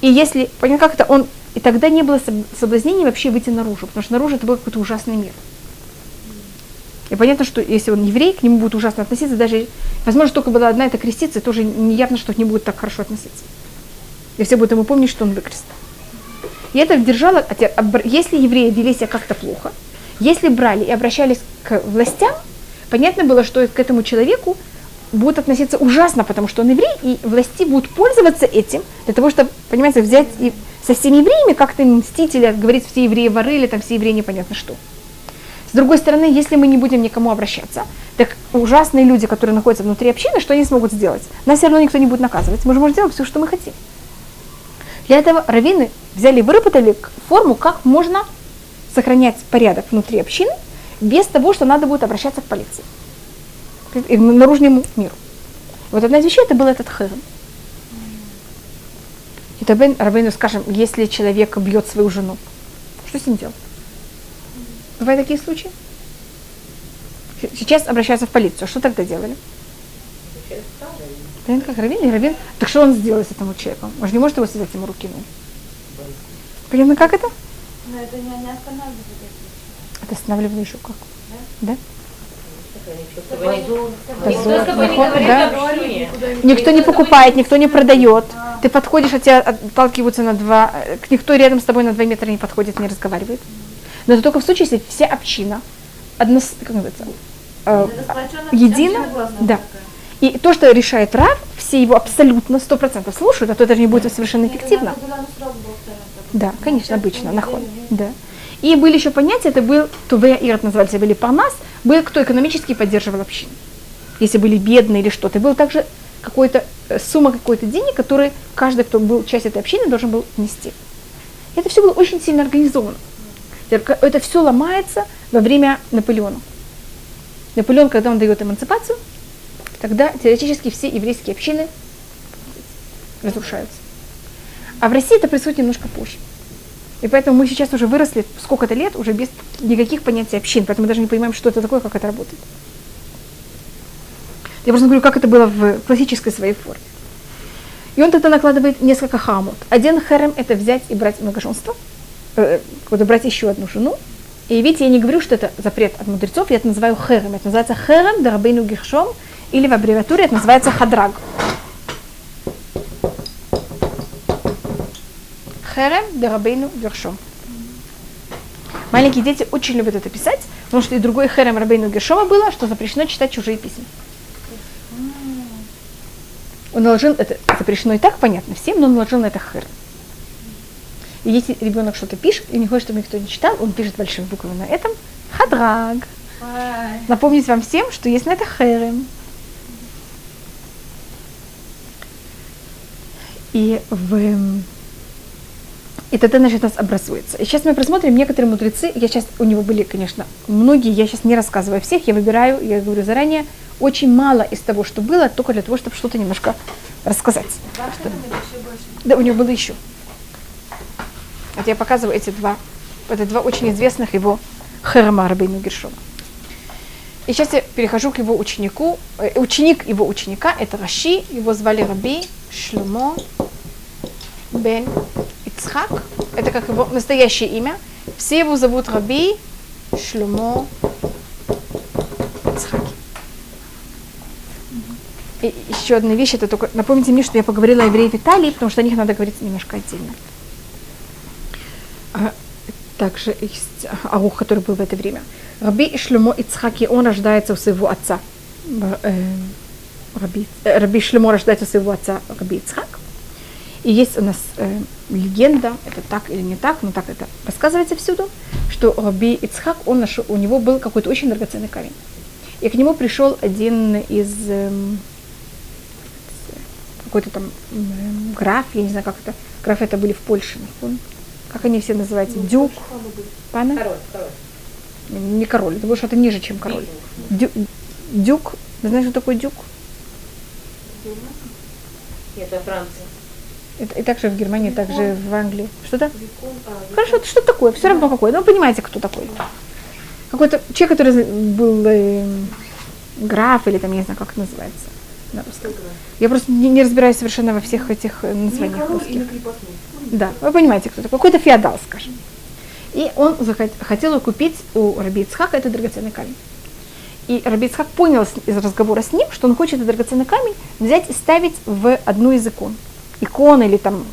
И если, понятно, как это, он, и тогда не было соб- соблазнений вообще выйти наружу, потому что наружу это был какой-то ужасный мир. И понятно, что если он еврей, к нему будут ужасно относиться, даже, возможно, только была одна эта крестица, тоже не явно, что к нему будут так хорошо относиться. И все будут ему помнить, что он выкрест. И это держало, если евреи вели себя как-то плохо, если брали и обращались к властям, понятно было, что к этому человеку будут относиться ужасно, потому что он еврей, и власти будут пользоваться этим для того, чтобы, понимаете, взять и со всеми евреями как-то мстить или говорить, все евреи воры, или там все евреи непонятно что. С другой стороны, если мы не будем никому обращаться, так ужасные люди, которые находятся внутри общины, что они смогут сделать? Нас все равно никто не будет наказывать. Мы же можем делать все, что мы хотим. Для этого раввины взяли и выработали форму, как можно сохранять порядок внутри общины без того, что надо будет обращаться к полиции и к наружному миру. Вот одна из вещей это был этот херем. И тогда Рабейну скажем, если человек бьет свою жену, что с ним делать? Бывают такие случаи? Сейчас обращаются в полицию. Что тогда делали? Равин как Равин, и Равин. Так что он сделал с этому человеком? Он же не может его связать ему руки. Ну. Понятно, как это? Но это не, не останавливает. Это останавливало еще как. Да? Никто Дозор, с тобой не наход, говорит да. об общине. Никто не покупает, никто не продает. Ты подходишь, а тебя отталкиваются на два... э, Никто рядом с тобой на два метра не подходит, не разговаривает. Но это только в случае, если вся община одно, как называется, э, едино, община да. И то, что решает Рав, все его абсолютно сто процентов слушают, а то это же не будет совершенно эффективно. Да, конечно, обычно, наход. Да. И были еще понятия, это был Тувея Ирод назывался, были Парнас, был кто экономически поддерживал общину. Если были бедные или что-то. И был также какой-то э, сумма какой-то денег, который каждый, кто был часть этой общины, должен был нести. Это все было очень сильно организовано. Это все ломается во время Наполеона. Наполеон, когда он дает эмансипацию, тогда теоретически все еврейские общины разрушаются. А в России это происходит немножко позже. И поэтому мы сейчас уже выросли сколько-то лет, уже без никаких понятий общин, поэтому мы даже не понимаем, что это такое, как это работает. Я просто говорю, как это было в классической своей форме. И он тогда накладывает несколько хамот. Один херем – это взять и брать многоженство, э, вот, брать еще одну жену. И видите, я не говорю, что это запрет от мудрецов, я это называю херем. Это называется херем дарабейну гершом, или в аббревиатуре это называется хадраг. Херем дарабейну гершом. Маленькие дети очень любят это писать, потому что и другой херем Рабейну Гершома было, что запрещено читать чужие письма. Он наложил, это запрещено и так, понятно всем, но он наложил на это херем. И если ребенок что-то пишет, и не хочет, чтобы никто не читал, он пишет большими буквами на этом хадраг. Напомнить вам всем, что есть на это херем. И в... И тогда, значит, у нас образуется. И сейчас мы просмотрим некоторые мудрецы. Я сейчас, у него были, конечно, многие, я сейчас не рассказываю всех, я выбираю, я говорю заранее, очень мало из того, что было, только для того, чтобы что-то немножко рассказать. Больше? Да, у него было еще. Вот я показываю эти два, это два очень известных его Херема Рабейну Гершома. И сейчас я перехожу к его ученику. Э, Ученик его ученика – это Раши, его звали Раби Шлюмо бен Ицхак. Это как его настоящее имя. Все его зовут Раби Шлюмо Ицхак. И еще одна вещь, это только напомните мне, что я поговорила о евреях в Италии, потому что о них надо говорить немножко отдельно. А, Также есть Арух, который был в это время. Раби Шлемо Ицхаки, он рождается у своего отца. Э, Раби, э, Раби Шлемо рождается у своего отца Раби Ицхак. И есть у нас э, легенда, это так или не так, но так это рассказывается всюду, что Раби Ицхак, он нашел, у него был какой-то очень драгоценный камень. И к нему пришел один из эм, какой-то там эм, граф, я не знаю, как это. Графы это были в Польше. Как они все называются? Дюк? Пана? Король, король. Не король, это было что-то ниже, чем король. Дю- дюк. Ты знаешь, что такое дюк? Нет, во Франции. Это и также в Германии, также в Англии. Что-то? Хорошо, это что такое? Все равно какое. Ну, вы понимаете, кто такой. Какой-то человек, который был э, граф или там, я не знаю, как это называется на русском. Я просто не, не разбираюсь совершенно во всех этих э, названиях русских. Да, вы понимаете, кто такой. Какой-то феодал, скажем. И он захот- хотел купить у Раби Ицхака этот драгоценный камень. И Раби Ицхак понял из разговора с ним, что он хочет этот драгоценный камень взять и ставить в одну из икон. Икон или там,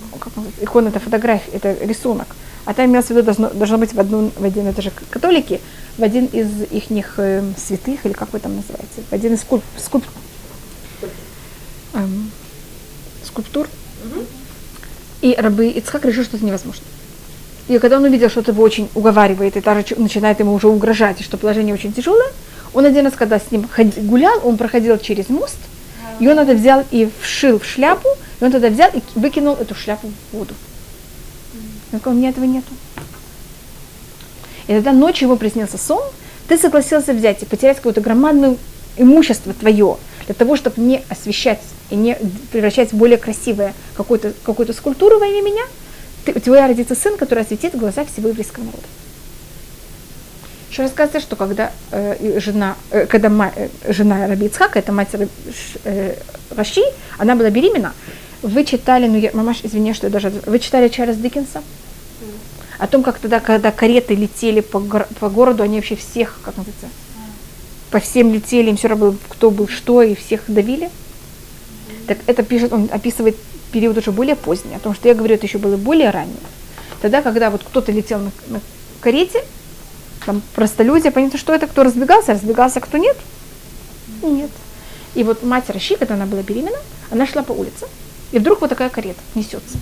икона это фотография, это рисунок. А там имелось в виду, должно, должно быть в, одну, в один, это же католики, в один из их святых, или как вы там называете, в один из скульп, скульп, эм, скульптур. И рабы Ицхак решил, что это невозможно. И когда он увидел, что это его очень уговаривает, и даже начинает ему уже угрожать, и что положение очень тяжелое, он один раз, когда с ним гулял, он проходил через мост, и он это взял и вшил в шляпу, и он тогда взял и ки- выкинул эту шляпу в воду. Он сказал, у меня этого нету. И тогда ночью ему приснился сон, ты согласился взять и потерять какое-то громадное имущество твое для того, чтобы не освещать и не превращать в более красивое какую-то какую скульптуру во имя меня, ты, у тебя родится сын, который осветит глаза всего еврейского народа. Еще рассказывается, что когда э, жена, э, когда ма, э, жена Раби Ицхака, это мать э, Раши, она была беременна, вы читали, ну я, мамаш, извини, что я даже, вы читали Чарльз Диккенса? О том, как тогда, когда кареты летели по, по городу, они вообще всех, как называется, по всем летели, им все равно кто был что, и всех давили. Так это пишет, он описывает период уже более поздний, о том, что я говорю, это еще было более раннее. Тогда, когда вот кто-то летел на, на карете, там простолюдия, понятно, что это, кто разбегался, разбегался, кто нет? Нет. И вот мать Раши, когда она была беременна, она шла по улице, и вдруг вот такая карета несется.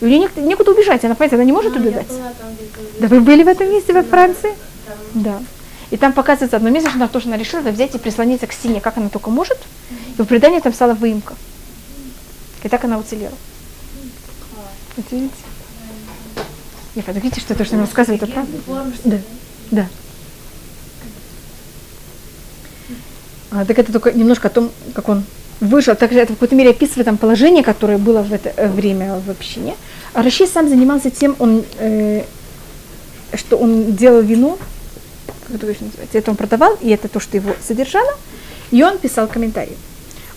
И у нее не, некуда убежать, она, понимаете, она не может ну, убегать. Была там, да вы были в этом месте во Франции? Там. Да. И там показывается одно место, что она тоже она решила взять и прислониться к стене, как она только может. И в предании там стала выемка. И так она уцелела. Вот видите? Нет, видите, что то, что она рассказывает, это правда? Да. Да. А, так это только немножко о том, как он вышел. Также это в какой-то мере описывает там положение, которое было в это время в общине. А Раши сам занимался тем, он, э, что он делал вино, как это называется, это он продавал, и это то, что его содержало, и он писал комментарии.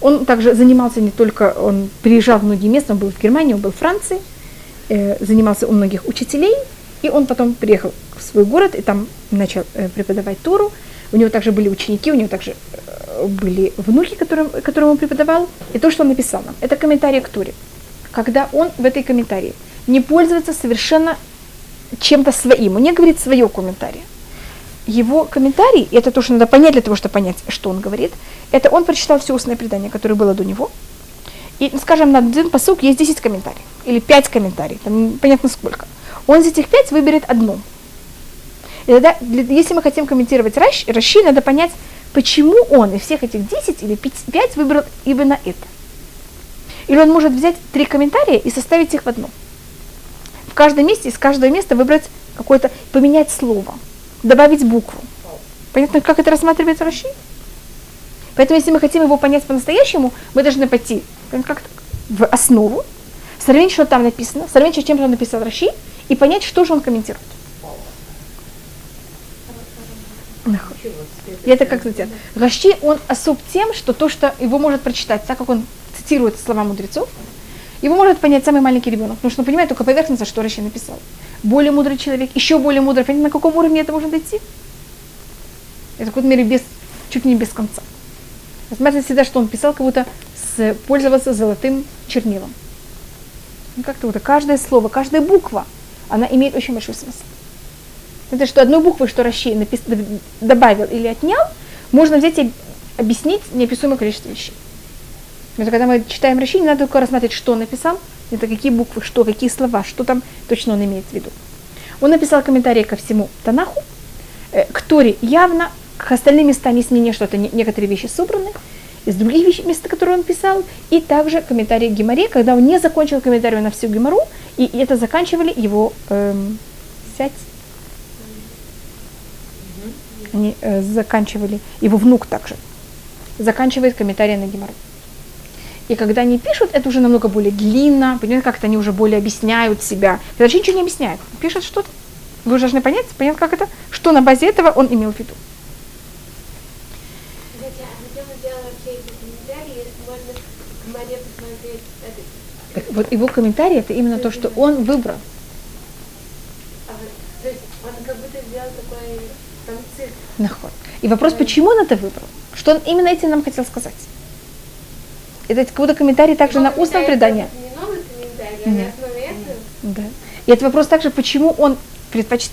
Он также занимался не только, он приезжал в многие места, он был в Германии, он был в Франции, э, занимался у многих учителей, и он потом приехал в свой город и там начал э, преподавать Тору. У него также были ученики, у него также э, были внуки, которым, которым он преподавал. И то, что он написал нам, это комментарий к Торе. Когда он в этой комментарии не пользуется совершенно чем-то своим, он не говорит свое комментарий. Его комментарий, это то, что надо понять для того, чтобы понять, что он говорит, это он прочитал все устное предание, которое было до него. И, скажем, на один посук есть 10 комментариев, или 5 комментариев, там непонятно сколько он из этих пять выберет одну. И тогда, если мы хотим комментировать Раши, надо понять, почему он из всех этих 10 или 5 выбрал именно это. Или он может взять три комментария и составить их в одно. В каждом месте, из каждого места выбрать какое-то, поменять слово, добавить букву. Понятно, как это рассматривается Раши? Поэтому, если мы хотим его понять по-настоящему, мы должны пойти как в основу, сравнить, что там написано, сравнить, чем там написал Раши, и понять, что же он комментирует. И это как знаете, Раши, он особ тем, что то, что его может прочитать, так как он цитирует слова мудрецов, его может понять самый маленький ребенок, потому что он понимает только поверхностно, что Раши написал. Более мудрый человек, еще более мудрый, понимаете, на каком уровне это может дойти? Это в какой-то мере без, чуть не без конца. Смотрите всегда, что он писал, как будто с, пользовался золотым чернилом. Ну, как-то вот каждое слово, каждая буква – она имеет очень большой смысл. Это что одну букву, что Раши напис... добавил или отнял, можно взять и объяснить неописуемое количество вещей. Но когда мы читаем Раши, не надо только рассматривать, что написал, это какие буквы, что, какие слова, что там точно он имеет в виду. Он написал комментарии ко всему Танаху, э, к Торе явно, к остальным местам есть мнение, что это не, некоторые вещи собраны, из других вещей, мест, которые он писал, и также комментарии к Гимаре, когда он не закончил комментарий на всю Гимару, и это заканчивали его эм, сять. Они э, заканчивали, его внук также, заканчивает комментарии на Гимару. И когда они пишут, это уже намного более длинно, понимаете, как-то они уже более объясняют себя. Это вообще ничего не объясняют. Пишут что-то. Вы должны понять, понять, как это, что на базе этого он имел в виду. Так вот его комментарий это именно то, что он выбрал. Наход. И вопрос, почему он это выбрал? Что он именно этим нам хотел сказать? Это какой-то комментарий также на устном предании. Не новый комментарий, а Да. И это вопрос также, почему он предпоч...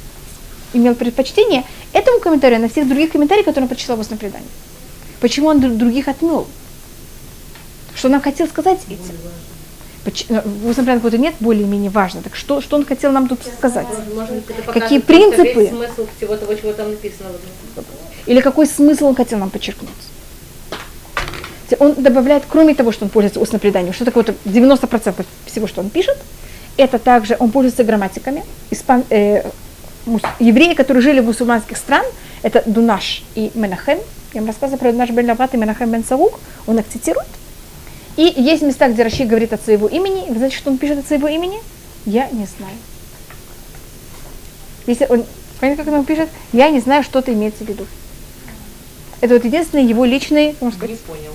имел предпочтение этому комментарию на всех других комментариях, которые он прочитал в устном предании. Почему он других отмел? Что нам хотел сказать этим? В устном какой-то нет более-менее важно. Так что, что он хотел нам тут сказать? Может, Какие принципы? смысл всего того, чего там написано. Или какой смысл он хотел нам подчеркнуть? Он добавляет, кроме того, что он пользуется устным преданием, что такое 90% всего, что он пишет, это также он пользуется грамматиками. Испан, э, евреи, которые жили в мусульманских странах, Это Дунаш и Менахем. Я вам рассказывала про Дунаш бен Лапат и Менахем бен Саук. Он их цитирует. И есть места, где Раши говорит от своего имени. Вы знаете, что он пишет от своего имени? Я не знаю. Если он, понимаете, как он пишет? Я не знаю, что это имеется в виду. Это вот единственный его личный, можно сказать. Не понял.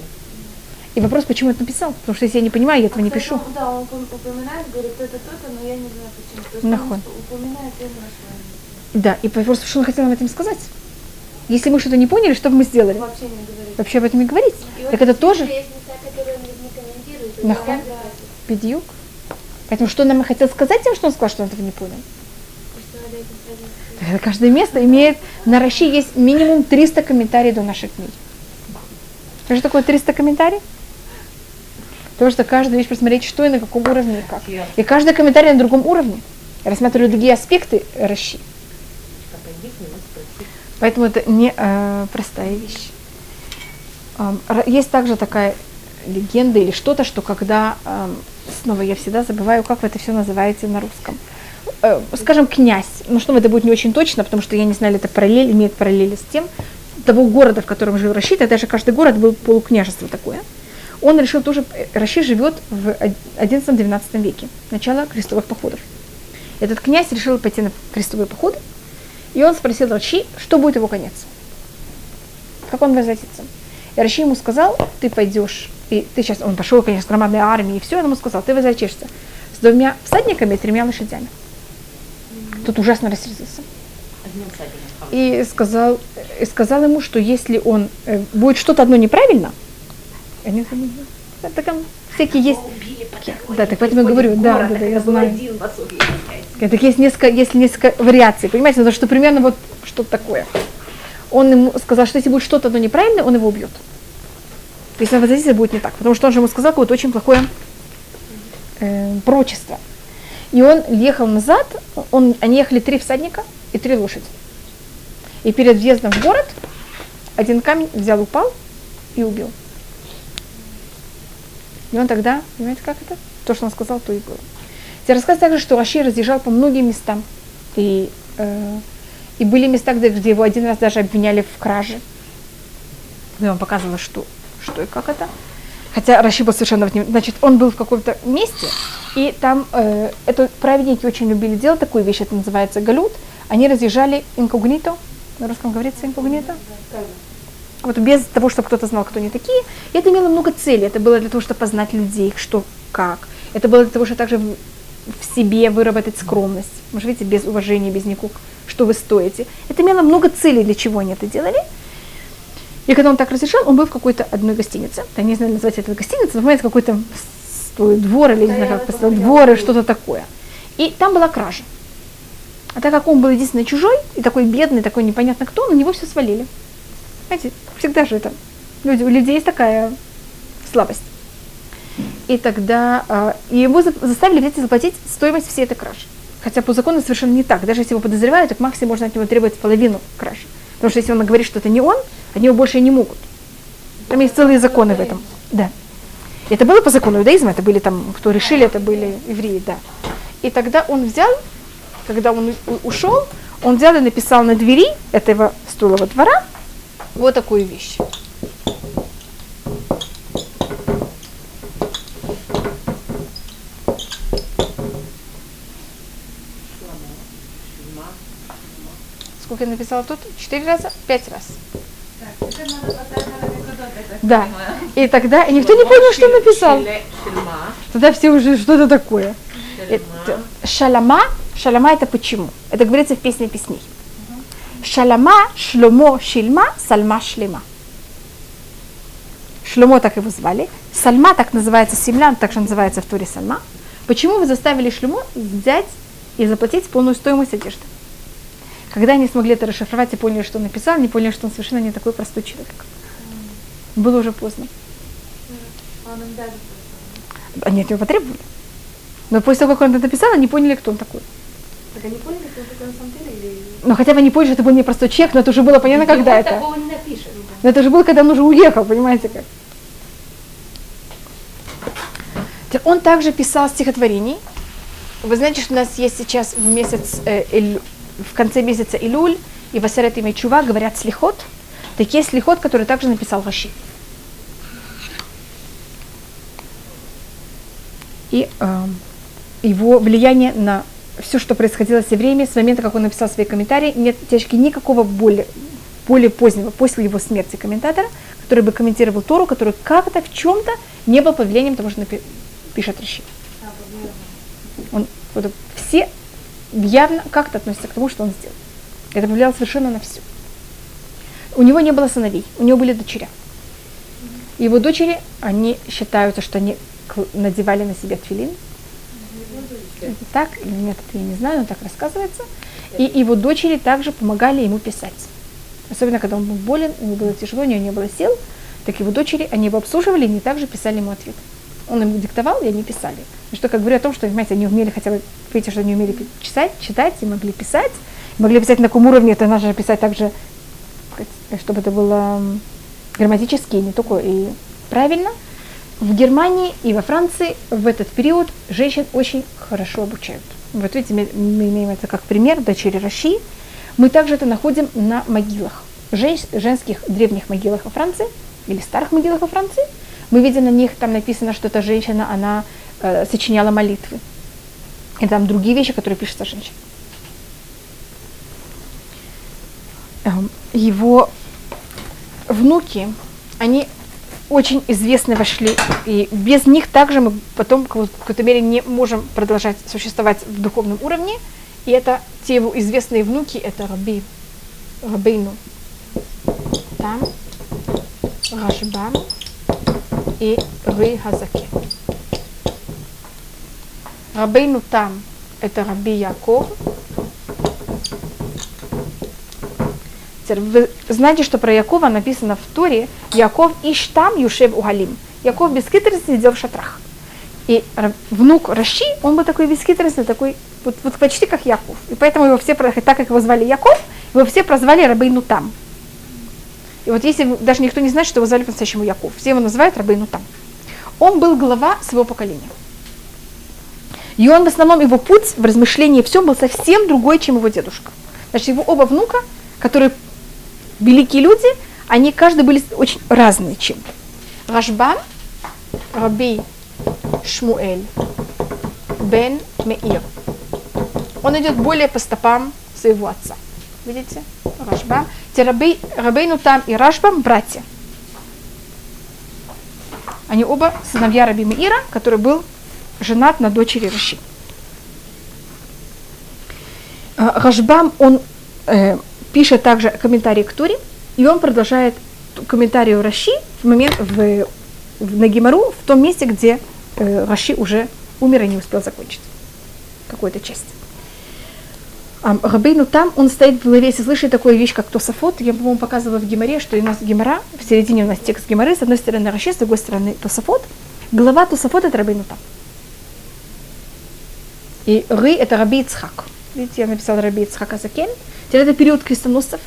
И вопрос, почему это написал? Потому что если я не понимаю, я этого не пишу. Да, он упом- упоминает, говорит, это то-то, но я не знаю почему. То есть Нахон. он упоминает что Да, и вопрос, что он хотел нам этим сказать? Если мы что-то не поняли, что бы мы сделали? вообще не говорит. Вообще об этом и говорить. И вот Так это тоже Библии Есть места, которые он не комментирует. и Нахон. бедюк. Поэтому что нам и хотел сказать тем, что он сказал, что он этого не понял? это каждое место имеет, на Раши есть минимум 300 комментариев до нашей книги. Что же такое 300 комментариев? Потому что каждую вещь посмотреть, что и на каком уровне и как. И каждый комментарий на другом уровне. Я рассматриваю другие аспекты Раши. Поэтому это не э, простая вещь. Есть также такая легенда или что-то, что когда, ам, снова я всегда забываю, как это все называете на русском. Э, скажем, князь. Ну, что это будет не очень точно, потому что я не знаю, это параллель, имеет параллели с тем, того города, в котором жил Рашид, а даже каждый город был полукняжество такое. Он решил тоже, э, Рашид живет в XI-XII веке, начало крестовых походов. Этот князь решил пойти на крестовые походы, и он спросил Раши, что будет его конец. Как он возвратится. И Раши ему сказал, ты пойдешь, и ты сейчас, он пошел, конечно, с громадной армией, и все, он ему сказал, ты возвратишься с двумя всадниками и тремя лошадями. Тут ужасно рассердился. И сказал, и сказал ему, что если он э, будет что-то одно неправильно, они так там всякие есть. Да, так поэтому я говорю, да, да, да, я знаю. Так есть несколько, есть несколько вариаций, понимаете, потому что примерно вот что-то такое. Он ему сказал, что если будет что-то одно неправильное, он его убьет. То есть воздействие будет не так, потому что он же ему сказал какое-то очень плохое э, прочество. И он ехал назад, он, они ехали три всадника и три лошади. И перед въездом в город один камень взял, упал и убил. И он тогда, понимаете, как это? То, что он сказал, то и было. Здесь рассказ также, что Раши разъезжал по многим местам. И, э, и были места, где, его один раз даже обвиняли в краже. Я вам показывала, что, что и как это. Хотя Раши был совершенно... в нем- Значит, он был в каком-то месте, и там э, это праведники очень любили делать такую вещь, это называется галют. Они разъезжали инкогнито, на русском говорится инкогнито, вот без того, чтобы кто-то знал, кто они такие. И это имело много целей. Это было для того, чтобы познать людей, что как. Это было для того, чтобы также в себе выработать скромность. Же видите, без уважения, без никакого, что вы стоите. Это имело много целей, для чего они это делали. И когда он так разрешал, он был в какой-то одной гостинице. Я не знаю, назвать это гостиницей, но понимаете, какой-то с- то ли двор или не знаю, как поставить, двор или что-то такое. И там была кража. А так как он был единственный чужой, и такой бедный, такой непонятно кто, на него все свалили. Знаете, всегда же это. Люди, у людей есть такая слабость. И тогда и его за- заставили взять и заплатить стоимость всей этой кражи. Хотя по закону совершенно не так. Даже если его подозревают, так максимум можно от него требовать половину кражи. Потому что если он говорит, что это не он, от него больше не могут. Там есть целые законы в этом. Да. Это было по закону иудаизма, это были там, кто решили, это были евреи, да. И тогда он взял, когда он ушел, он взял и написал на двери этого стулого двора вот такую вещь. Сколько я написала тут? Четыре раза? Пять раз. Так, надо так Да. И тогда и никто не понял, что написал. Тогда все уже что-то такое. Шалама, шалама это почему? Это говорится в песне песней. Шалама, шломо, шильма, сальма, шлема. Шломо так его звали. Сальма так называется семлян, также называется в Туре Сальма. Почему вы заставили Шломо взять и заплатить полную стоимость одежды? Когда они смогли это расшифровать и поняли, что он написал, они поняли, что он совершенно не такой простой человек. Было уже поздно. Он даже Они от него потребовали. Но после того, как он это написал, они поняли, кто он такой. Так они поняли, кто такой на самом деле? Или... Но хотя бы они поняли, что это был не простой человек, но это уже было понятно, когда Никто это. такого не напишет. Но это же было, когда он уже уехал, понимаете как. Он также писал стихотворений. Вы знаете, что у нас есть сейчас в месяц, э, Иль- в конце месяца Илюль, и Васерет и Чува говорят слихот, такие слихот, который также написал Раши. И э, его влияние на все, что происходило в время, с момента, как он написал свои комментарии, нет тяжки никакого более, более позднего, после его смерти комментатора, который бы комментировал Тору, который как-то в чем-то не был под влиянием того, что напи- пишет Раши. Он, вот, все явно как-то относятся к тому, что он сделал. Это повлияло совершенно на все. У него не было сыновей, у него были дочеря. Его дочери, они считаются, что они надевали на себя твилин. Так или нет, это я не знаю, но так рассказывается. И его дочери также помогали ему писать. Особенно, когда он был болен, ему было тяжело, у него не было сил, так его дочери, они его обслуживали, и они также писали ему ответ. Он им диктовал, и они писали. Что, как говорю о том, что, понимаете, они умели хотя бы, видите, что они умели читать, читать и могли писать. Могли писать на каком уровне, это надо же писать также, чтобы это было грамматически, не только и правильно. В Германии и во Франции в этот период женщин очень хорошо обучают. Вот видите, мы, мы имеем это как пример, дочери Раши. Мы также это находим на могилах, жен, женских древних могилах во Франции или старых могилах во Франции. Мы видим на них, там написано, что эта женщина, она э, сочиняла молитвы. И там другие вещи, которые пишется женщина. Эм, его внуки, они очень известны вошли, и без них также мы потом в какой-то мере не можем продолжать существовать в духовном уровне. И это те его известные внуки, это Раби, Рабейну Там, Рашбам и Ры Хазаке. Рабейну Там это Раби Яков, Вы знаете, что про Якова написано в Торе, Яков Иштам Юшев Угалим. Яков без хитрости сидел в шатрах. И внук Раши, он был такой бесхитростный, такой вот, вот почти как Яков. И поэтому его все, так как его звали Яков, его все прозвали Рабейну Там. И вот если даже никто не знает, что его звали по-настоящему Яков, все его называют Рабейну Там. Он был глава своего поколения. И он в основном, его путь в размышлении всем был совсем другой, чем его дедушка. Значит, его оба внука, которые великие люди, они каждый были очень разные чем. Рашбам, Раби Шмуэль, Бен Меир. Он идет более по стопам своего отца. Видите? Рашбам. Раби, Рабейну там и Рашбам братья. Они оба сыновья Раби Меира, который был женат на дочери Раши. Рашбам, он э, пишет также комментарий к Туре, и он продолжает комментарий Раши в момент в, в Нагимару, в том месте, где э, Раши уже умер и не успел закончить какую-то часть. А Рабейну там, он стоит в главе, если слышали такую вещь, как Тософот, я, по-моему, показывала в Гимаре, что у нас Гимара, в середине у нас текст Гимары, с одной стороны Раши, с другой стороны Тософот. Глава Тософот это Рабейну там. И Ры это Раби Ицхак. Видите, я написала Раби Ицхак Азакен. Теперь это период крестоносцев.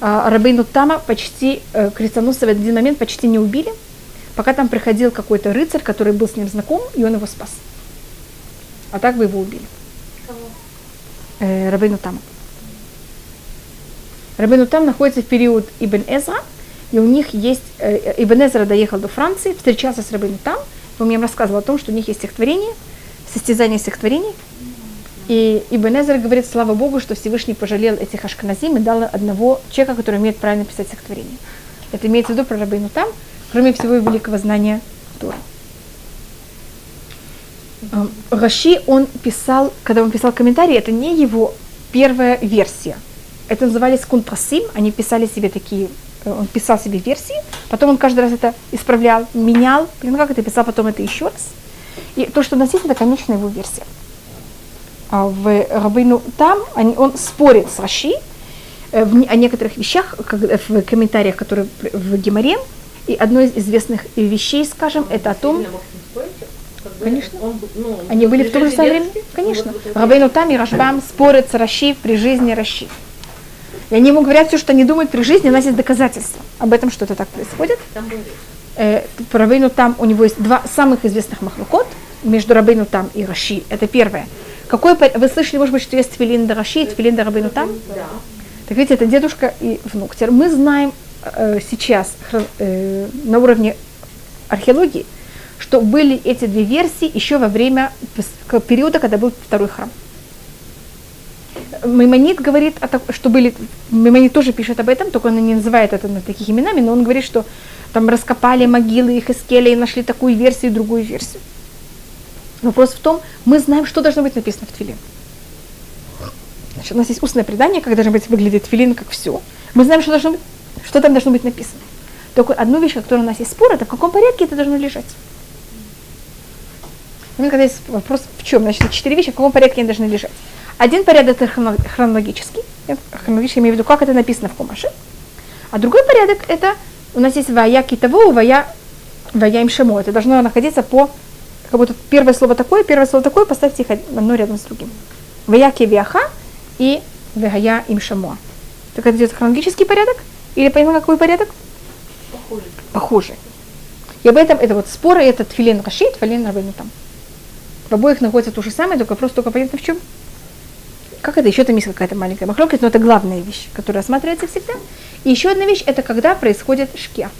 А, Рабейну Тама почти, э, крестоносцев в один момент почти не убили, пока там приходил какой-то рыцарь, который был с ним знаком, и он его спас. А так бы его убили. Кого? Э, Рабейну Тама. Рабейну Там находится в период Ибн Эзра, и у них есть, э, Ибн Эзра доехал до Франции, встречался с Рабейну Там, он мне рассказывал о том, что у них есть стихотворение, состязание стихотворений, и Ибн Эзер говорит, слава Богу, что Всевышний пожалел этих ашканазим и дал одного человека, который умеет правильно писать стихотворение. Это имеется в виду про Рабейну там, кроме всего и великого знания Торы. Раши, он писал, когда он писал комментарии, это не его первая версия. Это назывались кунтрасим, они писали себе такие, э, он писал себе версии, потом он каждый раз это исправлял, менял, ну как это писал потом это еще раз. И то, что у нас есть, это конечная его версия. А в Рабыну там они, он спорит с Раши э, в, о некоторых вещах, как, в комментариях, которые в Геморе. И одно из известных вещей, скажем, это о том, Конечно. Он, ну, Они были в то же самое время? Конечно. Рабейну Там и Рашбам спорят с Раши при жизни Раши. И они ему говорят все, что они думают при жизни, у нас есть доказательства об этом, что это так происходит. Там э, Рабейну Там у него есть два самых известных махлукот между Рабейну Там и Раши. Это первое. Какой, вы слышали, может быть, что есть твилин Дараши и твилин Дарабейну Там? Да. Так видите, это дедушка и внук. Теперь мы знаем э, сейчас э, на уровне археологии, что были эти две версии еще во время периода, когда был второй храм. Маймонит говорит, что были, Маймонит тоже пишет об этом, только он не называет это на таких именами, но он говорит, что там раскопали могилы их и нашли такую версию и другую версию. Вопрос в том, мы знаем, что должно быть написано в Твиле. Значит, у нас есть устное предание, как должен быть выглядит Твилин, как все. Мы знаем, что, должно быть, что там должно быть написано. Только одну вещь, о которой у нас есть спор, это в каком порядке это должно лежать. У меня когда есть вопрос, в чем, значит, четыре вещи, в каком порядке они должны лежать. Один порядок это хроно- хронологический, я хронологически имею в виду, как это написано в Кумаше. А другой порядок это у нас есть вая китово, вая, вая им шамо. Это должно находиться по, как будто первое слово такое, первое слово такое, поставьте их одно рядом с другим. Вая кевиаха и вая им шамо. Так это идет хронологический порядок? Или понятно, какой порядок? Похоже. Похуже. И об этом, это вот споры, это тфилин раши, тфилин рабейну там. В обоих находится то же самое, только вопрос только понятно в чем. Как это? Еще там есть какая-то маленькая махлокет, но это главная вещь, которая рассматривается всегда. И еще одна вещь, это когда происходит шкия.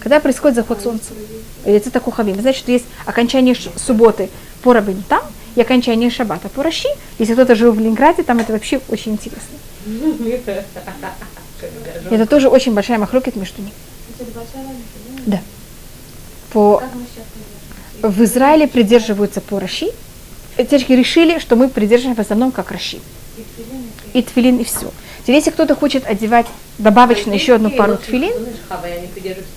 Когда происходит заход солнца. Это кухавим. Значит, что есть окончание субботы по рабыну там и окончание шаббата по Раши. Если кто-то жил в Ленинграде, там это вообще очень интересно. Это тоже очень большая махлокет между ними. Да? По в Израиле придерживаются по Раши. Эти решили, что мы придерживаемся в основном как Раши. И тфилин, и все. Теперь, если кто-то хочет одевать добавочно еще одну пару тфилин,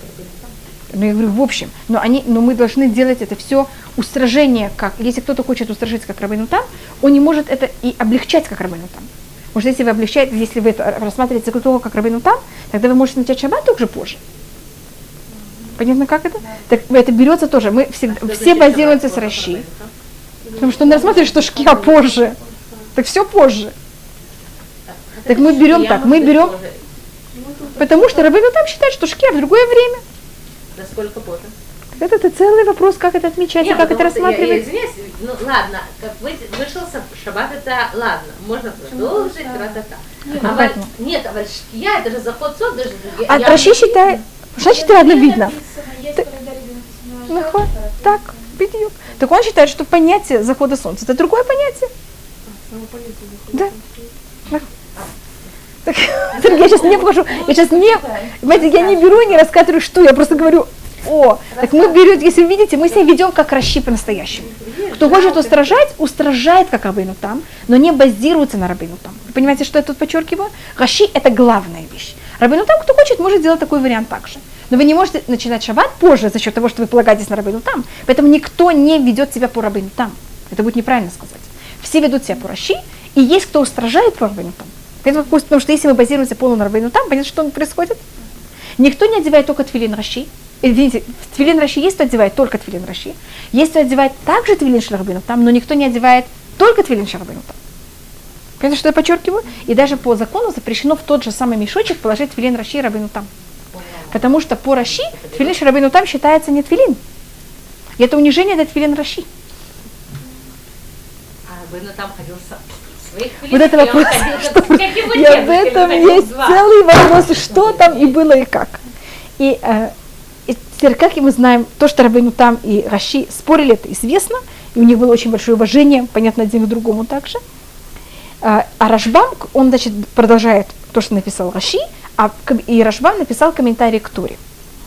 Карбонитам. ну, я говорю, в общем, но, они, но мы должны делать это все устражение, как, если кто-то хочет устражить как рабыну там, он не может это и облегчать как рабыну там. Может, если вы облегчаете, если вы это рассматриваете только как рабыну там, тогда вы можете начать шаббат также позже. Понятно, как это? Так это берется тоже. Мы всегда, все базируемся с Раши. Потому что он рассматривает, что шкия позже. Так все позже. Так мы берем так, мы берем- Потому что рабыну там считают, что шкия в другое время. Насколько позже? Это, это целый вопрос, как это отмечается, Не, как это что я- я рассматривается. извиняюсь, ну ладно, как вы, вышел са- шаббат, это ладно, можно продолжить, тра-та-та. Ну, А валь- нет, а вальшкия, это же заход сон, даже... А я- Раши считает, значит, одно видно. Есть Ты- календарь написано, Ну, да, да, так, бедюк. Так он считает, что понятие захода солнца это другое понятие. Да. Да. Так, я сейчас не покажу, я сейчас не, понимаете, я не беру и не рассказываю, что, я просто говорю, о, так мы берем, если вы видите, мы себя ведем как Раши по-настоящему. Кто хочет устражать, устражает как рабыну там, но не базируется на рабыну там. Вы понимаете, что я тут подчеркиваю? Раши – это главная вещь. Рабыну там, кто хочет, может сделать такой вариант также. Но вы не можете начинать шаббат позже за счет того, что вы полагаетесь на рабыну там. Поэтому никто не ведет себя по рабыну там. Это будет неправильно сказать. Все ведут себя по Раши, и есть кто устражает по рабыну там. Поэтому, Потому что если мы базируемся полностью на рабыну там, понятно, что происходит? Никто не одевает только твилин Раши. Извините, твилин Раши есть, кто одевает только твилин Раши. Есть, кто одевает также твилин Шарабину там, но никто не одевает только твилин Шарабину там. Понимаете, что я подчеркиваю? И даже по закону запрещено в тот же самый мешочек положить твилин Раши и Рабину там. Потому что по Раши твилин Шарабину там считается не твилин. И это унижение для твилин Раши. А Рабыну там ходил Вот это вопрос, что, и об этом есть целый вопрос, что там и было и как. И, э, и теперь, как и мы знаем, то, что Рабейну там и Раши спорили, это известно, и у них было очень большое уважение, понятно, один к другому также. А, а Рашбам, он, значит, продолжает то, что написал Раши, а и Рашбам написал комментарий к Торе.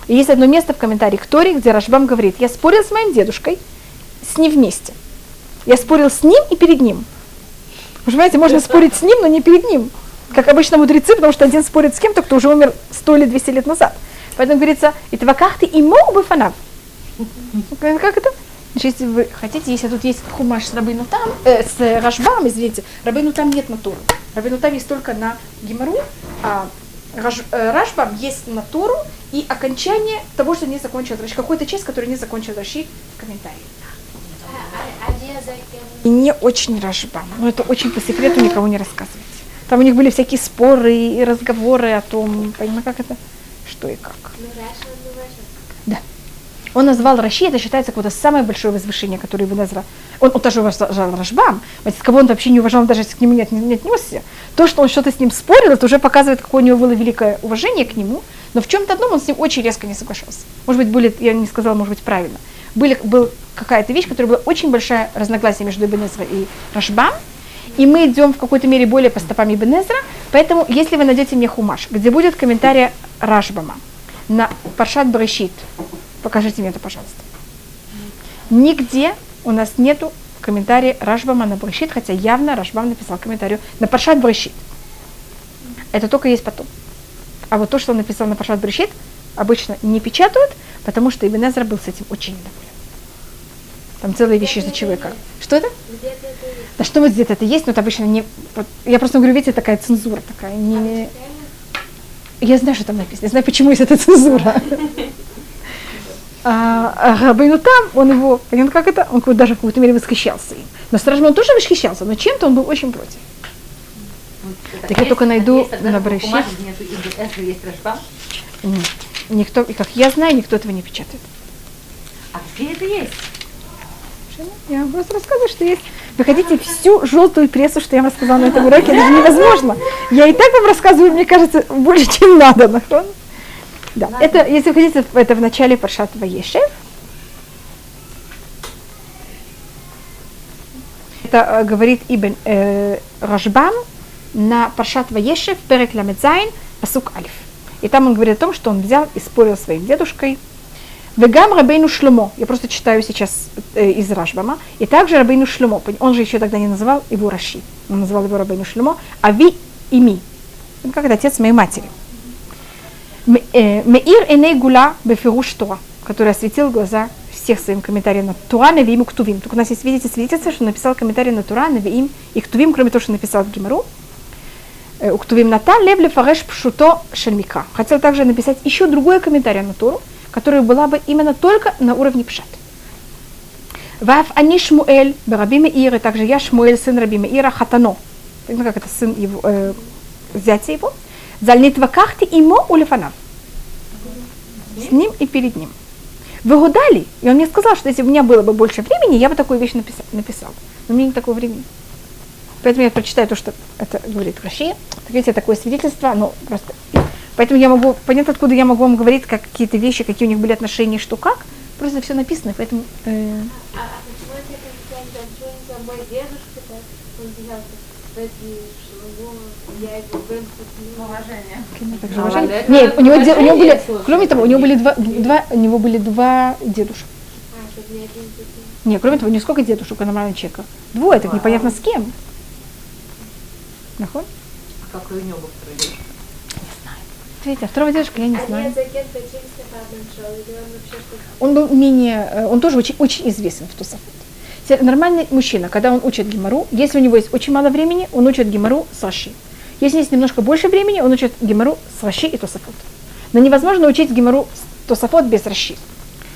И есть одно место в комментарии к Торе, где Рашбам говорит, я спорил с моим дедушкой, с ним вместе. Я спорил с ним и перед ним. Вы понимаете, можно спорить с ним, но не перед ним. Как обычно мудрецы, потому что один спорит с кем-то, кто уже умер 100 или 200 лет назад. Поэтому говорится, и тваках ты и мог бы фанав. Как это? Значит, если вы хотите, если тут есть хумаш с Рабыну там, э, с Рашбам, извините, Рабыну там нет на Тору. Рабыну там есть только на Гимару, а Раш- э, Рашбам есть на Тору и окончание того, что не закончил Раши. Какой-то часть, которую не закончил Раши в комментарии. И не очень Рашбам. Но это очень по секрету никому не рассказывать. Там у них были всякие споры и разговоры о том, понимаете, как это, что и как. Ну, Раша, ну, Раша. Он назвал Раши, это считается какое-то самое большое возвышение, которое Ибн Эзра... Он, он тоже уважал Рашбам, ведь кого он вообще не уважал, даже если к нему не, не отнесся. То, что он что-то с ним спорил, это уже показывает, какое у него было великое уважение к нему, но в чем-то одном он с ним очень резко не соглашался. Может быть, были, я не сказала, может быть, правильно. Были, был какая-то вещь, которая была очень большая разногласие между Ибн Эзра и Рашбам, и мы идем в какой-то мере более по стопам Ибн Эзра, поэтому если вы найдете мне хумаш, где будет комментарий Рашбама на Паршат Брешит, покажите мне это, пожалуйста. Нигде у нас нету комментария Рашбама на Брешит, хотя явно Рашбам написал комментарий на Паршат Брешит. Это только есть потом. А вот то, что он написал на Паршат Брешит, обычно не печатают, потому что Ибн Эзра был с этим очень недоволен. Там целые вещи за человека. Что это? Да что вот где-то это есть, но это обычно не... я просто говорю, видите, такая цензура такая. Не? Я знаю, что там написано, я знаю, почему есть эта цензура. А, а Рабейну там, он его, понятно, как это, он даже в какой-то мере восхищался им. Но Стражем он тоже восхищался, но чем-то он был очень против. Вот Так я только найду на. Нет. Никто, как я знаю, никто этого не печатает. А где это есть? Я вам просто рассказываю, что есть. Вы хотите всю желтую прессу, что я вам рассказала на этом уроке, это же невозможно. Я и так вам рассказываю, мне кажется, больше, чем надо. нахон? Да, это, если вы хотите, это в начале Паршат Ваешев. Это э, говорит Ибн э, Рашбам на פרשת וישב, פרק ל״ז, פסוק א׳. И там он говорит о том, что он взял и спорил своим дедушкой, וגם רבנו שלמה, я просто читаю сейчас э, из Рашбама, и также רבנו שלמה, пон- он же еще тогда не называл его Раши, он называл его רבנו שלמה, אבי אמי, как это отец моей матери. Э, מאיר עיני גולה בפירוש תורה, который осветил глаза всех своим комментарием на Тору, Невиим и Ктувим. Только у нас есть, видите, свидетельство, что написал комментарий на Тору, Невиим и Ктувим, кроме того, что написал в Гемару. Э, Уктувим Натан Лев Лефареш Пшуто Шельмика. Хотел также написать еще другой комментарий на Туру, которая была бы именно только на уровне пшат. Вав Ани Шмуэль, Бараби Меир, и также я Шмуэль, сын Раби Меира, Хатано. Ну, как это сын его, э, зятя его. Зальнит вакахти имо улефанав. С ним и перед ним. Выгодали, и он мне сказал, что если бы у меня было бы больше времени, я бы такую вещь написал. написал. Но у меня нет такого времени. Поэтому я прочитаю то, что это говорит Раши. Так видите, такое свидетельство, ну, просто... Поэтому я могу понять, откуда я могу вам говорить, как какие-то вещи, какие у них были отношения, что как. Просто все написано, поэтому... э, А, а почему это комментарий? Почему не за мой дедушка, то он взял бен Уважение. Нет, у него, де- у него были, кроме того, у него были два, два, у него были два дедушек. А. Нет, кроме того, не сколько дедушек у нормального человека. Двое, так непонятно с кем. Нахуй? А как у него был второй дедушка? Видите, а второго дедушка я не А знаю. он был менее, э, он тоже очень, очень известен в Тусафот. Нормальный мужчина, когда он учит гемору, если у него есть очень мало времени, он учит гемору с Раши. Если есть немножко больше времени, он учит гемору с Раши и Тосафот. Но невозможно учить гемору с Тосафот без Раши.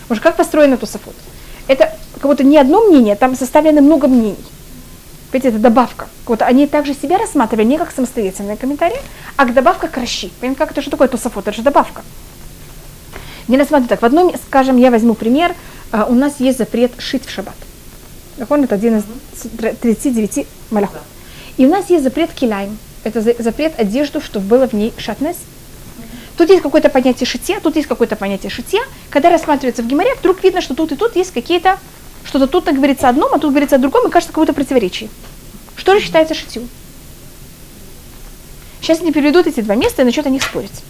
Потому что как построено Тосафот? Это как будто не одно мнение, там составлено много мнений. Понимаете, это добавка. Вот они также себя рассматривали не как самостоятельные комментарии, а как добавка к Раши. Понимаете, как это что такое Тосафот? Это же добавка. Не рассматривать так. В одном, скажем, я возьму пример. А, У нас есть запрет шить в шаббат. Закон это один из 39 малахот. И у нас есть запрет килайм. Это за- запрет одежду, чтобы было в ней шатнес. Тут есть какое-то понятие шитья, тут есть какое-то понятие шитья. Когда рассматривается в геморе, вдруг видно, что тут и тут есть какие-то, что-то тут говорится о одном, а тут говорится о другом, и кажется какое-то противоречие. Что же считается шитью? Сейчас они переведут эти два места и начнут о них спорить.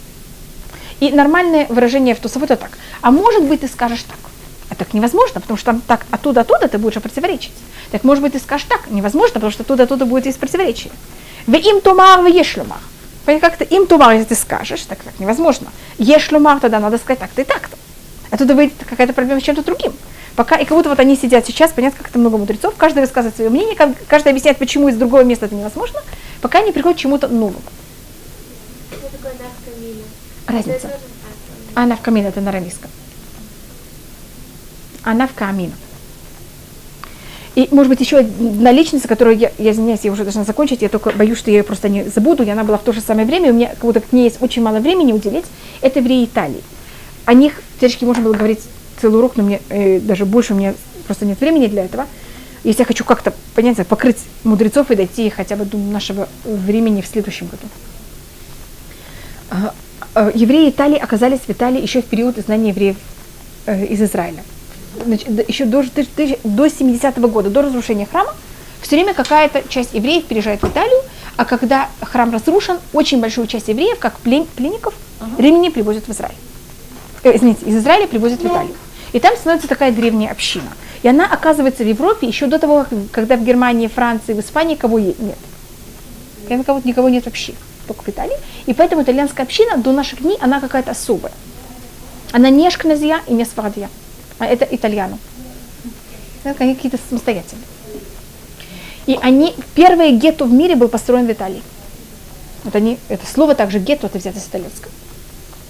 И нормальное выражение в Тусовой это так. А может быть, ты скажешь так. А так невозможно, потому что там так оттуда, оттуда ты будешь противоречить. Так может быть, ты скажешь так. Невозможно, потому что оттуда, оттуда будет есть противоречие. В им тумар, в ешлумар. Понятно, как-то им тумар, если ты скажешь, так так невозможно. Ешлумар, тогда надо сказать так-то и так-то. Оттуда выйдет какая-то проблема с чем-то другим. Пока, и как будто вот они сидят сейчас, понятно, как это много мудрецов, каждый высказывает свое мнение, как- каждый объясняет, почему из другого места это невозможно, пока не приходит к чему-то новому. Что такое? Разница. А, Она в камин, это на арамейском. Она в камин. И, может быть, еще одна личность, которую я, я извиняюсь, я уже должна закончить, я только боюсь, что я ее просто не забуду, и она была в то же самое время, у меня как будто к ней есть очень мало времени уделить, это евреи Италии. О них, теоретически, можно было говорить целый урок, но мне э, даже больше у меня просто нет времени для этого. Если я хочу как-то, понять, покрыть мудрецов и дойти хотя бы до нашего времени в следующем году. А, а, евреи Италии оказались в Италии еще в период изгнания евреев э, из Израиля. До- еще до, до 70-го года, до разрушения храма, все время какая-то часть евреев переезжает в Италию, а когда храм разрушен, очень большую часть евреев, как плен- пленников, римляне привозят в Израиль. Э, извините, из Израиля привозят в Италию. И там становится такая древняя община. И она оказывается в Европе еще до того, когда в Германии, Франции, в Испании кого нет. Прямо кого никого нет вообще, только в Италии. И поэтому итальянская община до наших дней, она какая-то особая. Она не ашкназия и не сфардия, а это итальяну. Это какие-то самостоятельные. И они, первое гетто в мире был построен в Италии. Вот они, это слово также гетто, это взято с итальянского.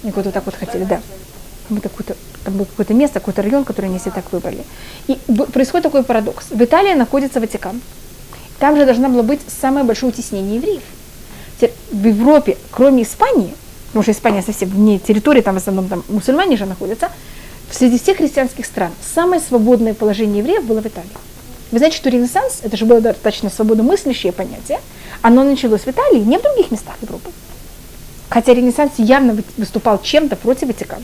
Они вот так вот хотели, да. Там, какое-то, было какое-то место, какой-то район, который они себе так выбрали. И происходит такой парадокс. В Италии находится Ватикан. Там же должна была быть самое большое утеснение евреев. В Европе, кроме Испании, потому что Испания совсем вне территории, там в основном там мусульмане же находятся, среди всех христианских стран самое свободное положение евреев было в Италии. Вы знаете, что Ренессанс, это же было достаточно свободомыслящее понятие, оно началось в Италии, не в других местах Европы. Хотя Ренессанс явно вы- выступал чем-то против Ватикана.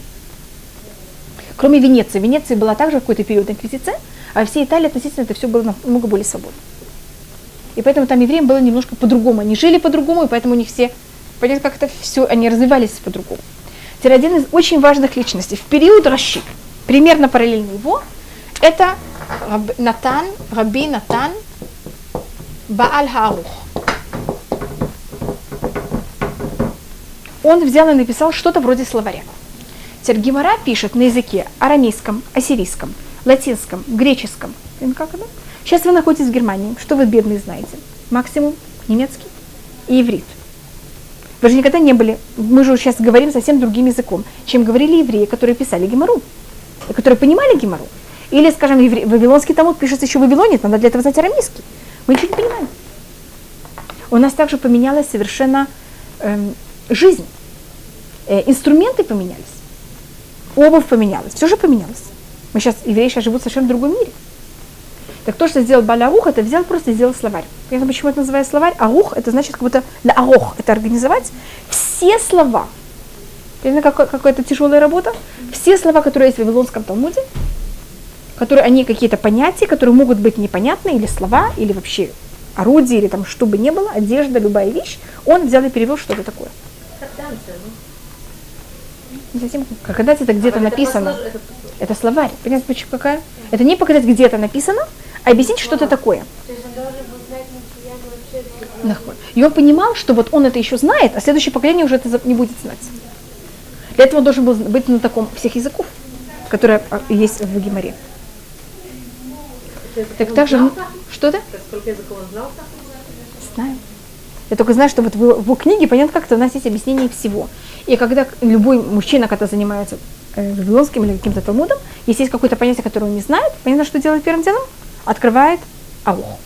Кроме Венеции. В Венеции была также какой-то период инквизиции, а во всей Италии относительно это все было намного более свободно. И поэтому там евреям было немножко по-другому. Они жили по-другому, и поэтому у них все, понятно, как это все, они развивались по-другому. Теперь один из очень важных личностей в период Раши, примерно параллельно его, это Раб- Натан, Раби Натан Бааль Харух. Он взял и написал что-то вроде словаря. Теперь Гемора пишет на языке арамейском, ассирийском, латинском, греческом. Как это? Сейчас вы находитесь в Германии. Что вы, бедные, знаете? Максимум немецкий и иврит. Вы же никогда не были, мы же сейчас говорим совсем другим языком, чем говорили евреи, которые писали Гемору, которые понимали Гемору. Или, скажем, евре... Вавилонский Талмуд пишется еще в Вавилоне, надо для этого знать арамейский. Мы ничего не понимаем. У нас также поменялась совершенно эм, жизнь. Э, инструменты поменялись. Обувь поменялась. Все же поменялось. Мы сейчас, евреи сейчас живут в совершенно другом мире. Так то, что сделал Балярух, это взял просто и сделал словарь. Понятно, почему это называется словарь? Арух, это значит как будто для арох, это организовать все слова. Понятно, как, какая-то тяжелая работа? Все слова, которые есть в Вавилонском Талмуде, которые они какие-то понятия, которые могут быть непонятны, или слова, или вообще орудие, или там что бы ни было, одежда, любая вещь, он взял и перевел, что это такое. Не совсем, как когда это где-то написано. Это словарь. Понятно, почему какая? Это не показать, где это написано, а объяснить, что это такое. То есть он должен был знать Митиян вообще все. Нахуй. И он понимал, что вот он это еще знает, а следующее поколение уже это не будет знать. Для этого он должен был быть на таком всех языков, которые а, есть в Гимаре. Так также, ну, что то Сколько языков он знал? Знаю. Я только знаю, что вот в, его- книге, понятно, как-то у нас есть объяснение всего. И когда любой мужчина, когда занимается э, вавилонским или каким-то талмудом, если есть какое-то понятие, которое он не знает, понятно, что делает первым делом? Открывает аух.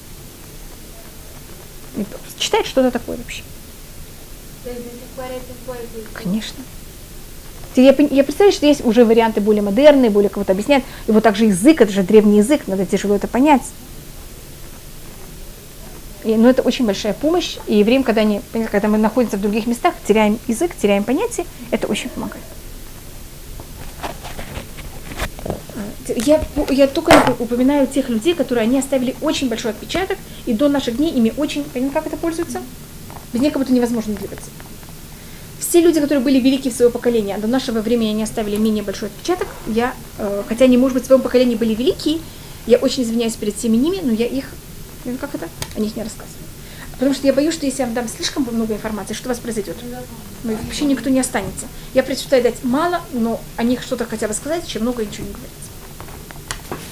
И читает, что это такое вообще. Конечно. Я, я представляю, что есть уже варианты более модерные, более кого-то объяснять. И вот также язык, это же древний язык, надо тяжело это понять. И, но это очень большая помощь. И евреям, когда, они, когда мы находимся в других местах, теряем язык, теряем понятие, это очень помогает. Я, я только упоминаю тех людей, которые они оставили очень большой отпечаток, и до наших дней ими очень, понимаете, как это пользуются? Без них как будто невозможно двигаться. Все люди, которые были велики в своего поколения, а до нашего времени они оставили менее большой отпечаток. Я, э, хотя они, может быть, в своем поколении были великие, я очень извиняюсь перед всеми ними, но я их, ну, как это, о них не рассказываю. Потому что я боюсь, что если я вам дам слишком много информации, что у вас произойдет? Ну, вообще никто не останется. Я предпочитаю дать мало, но о них что-то хотя бы сказать, чем много и ничего не говорить.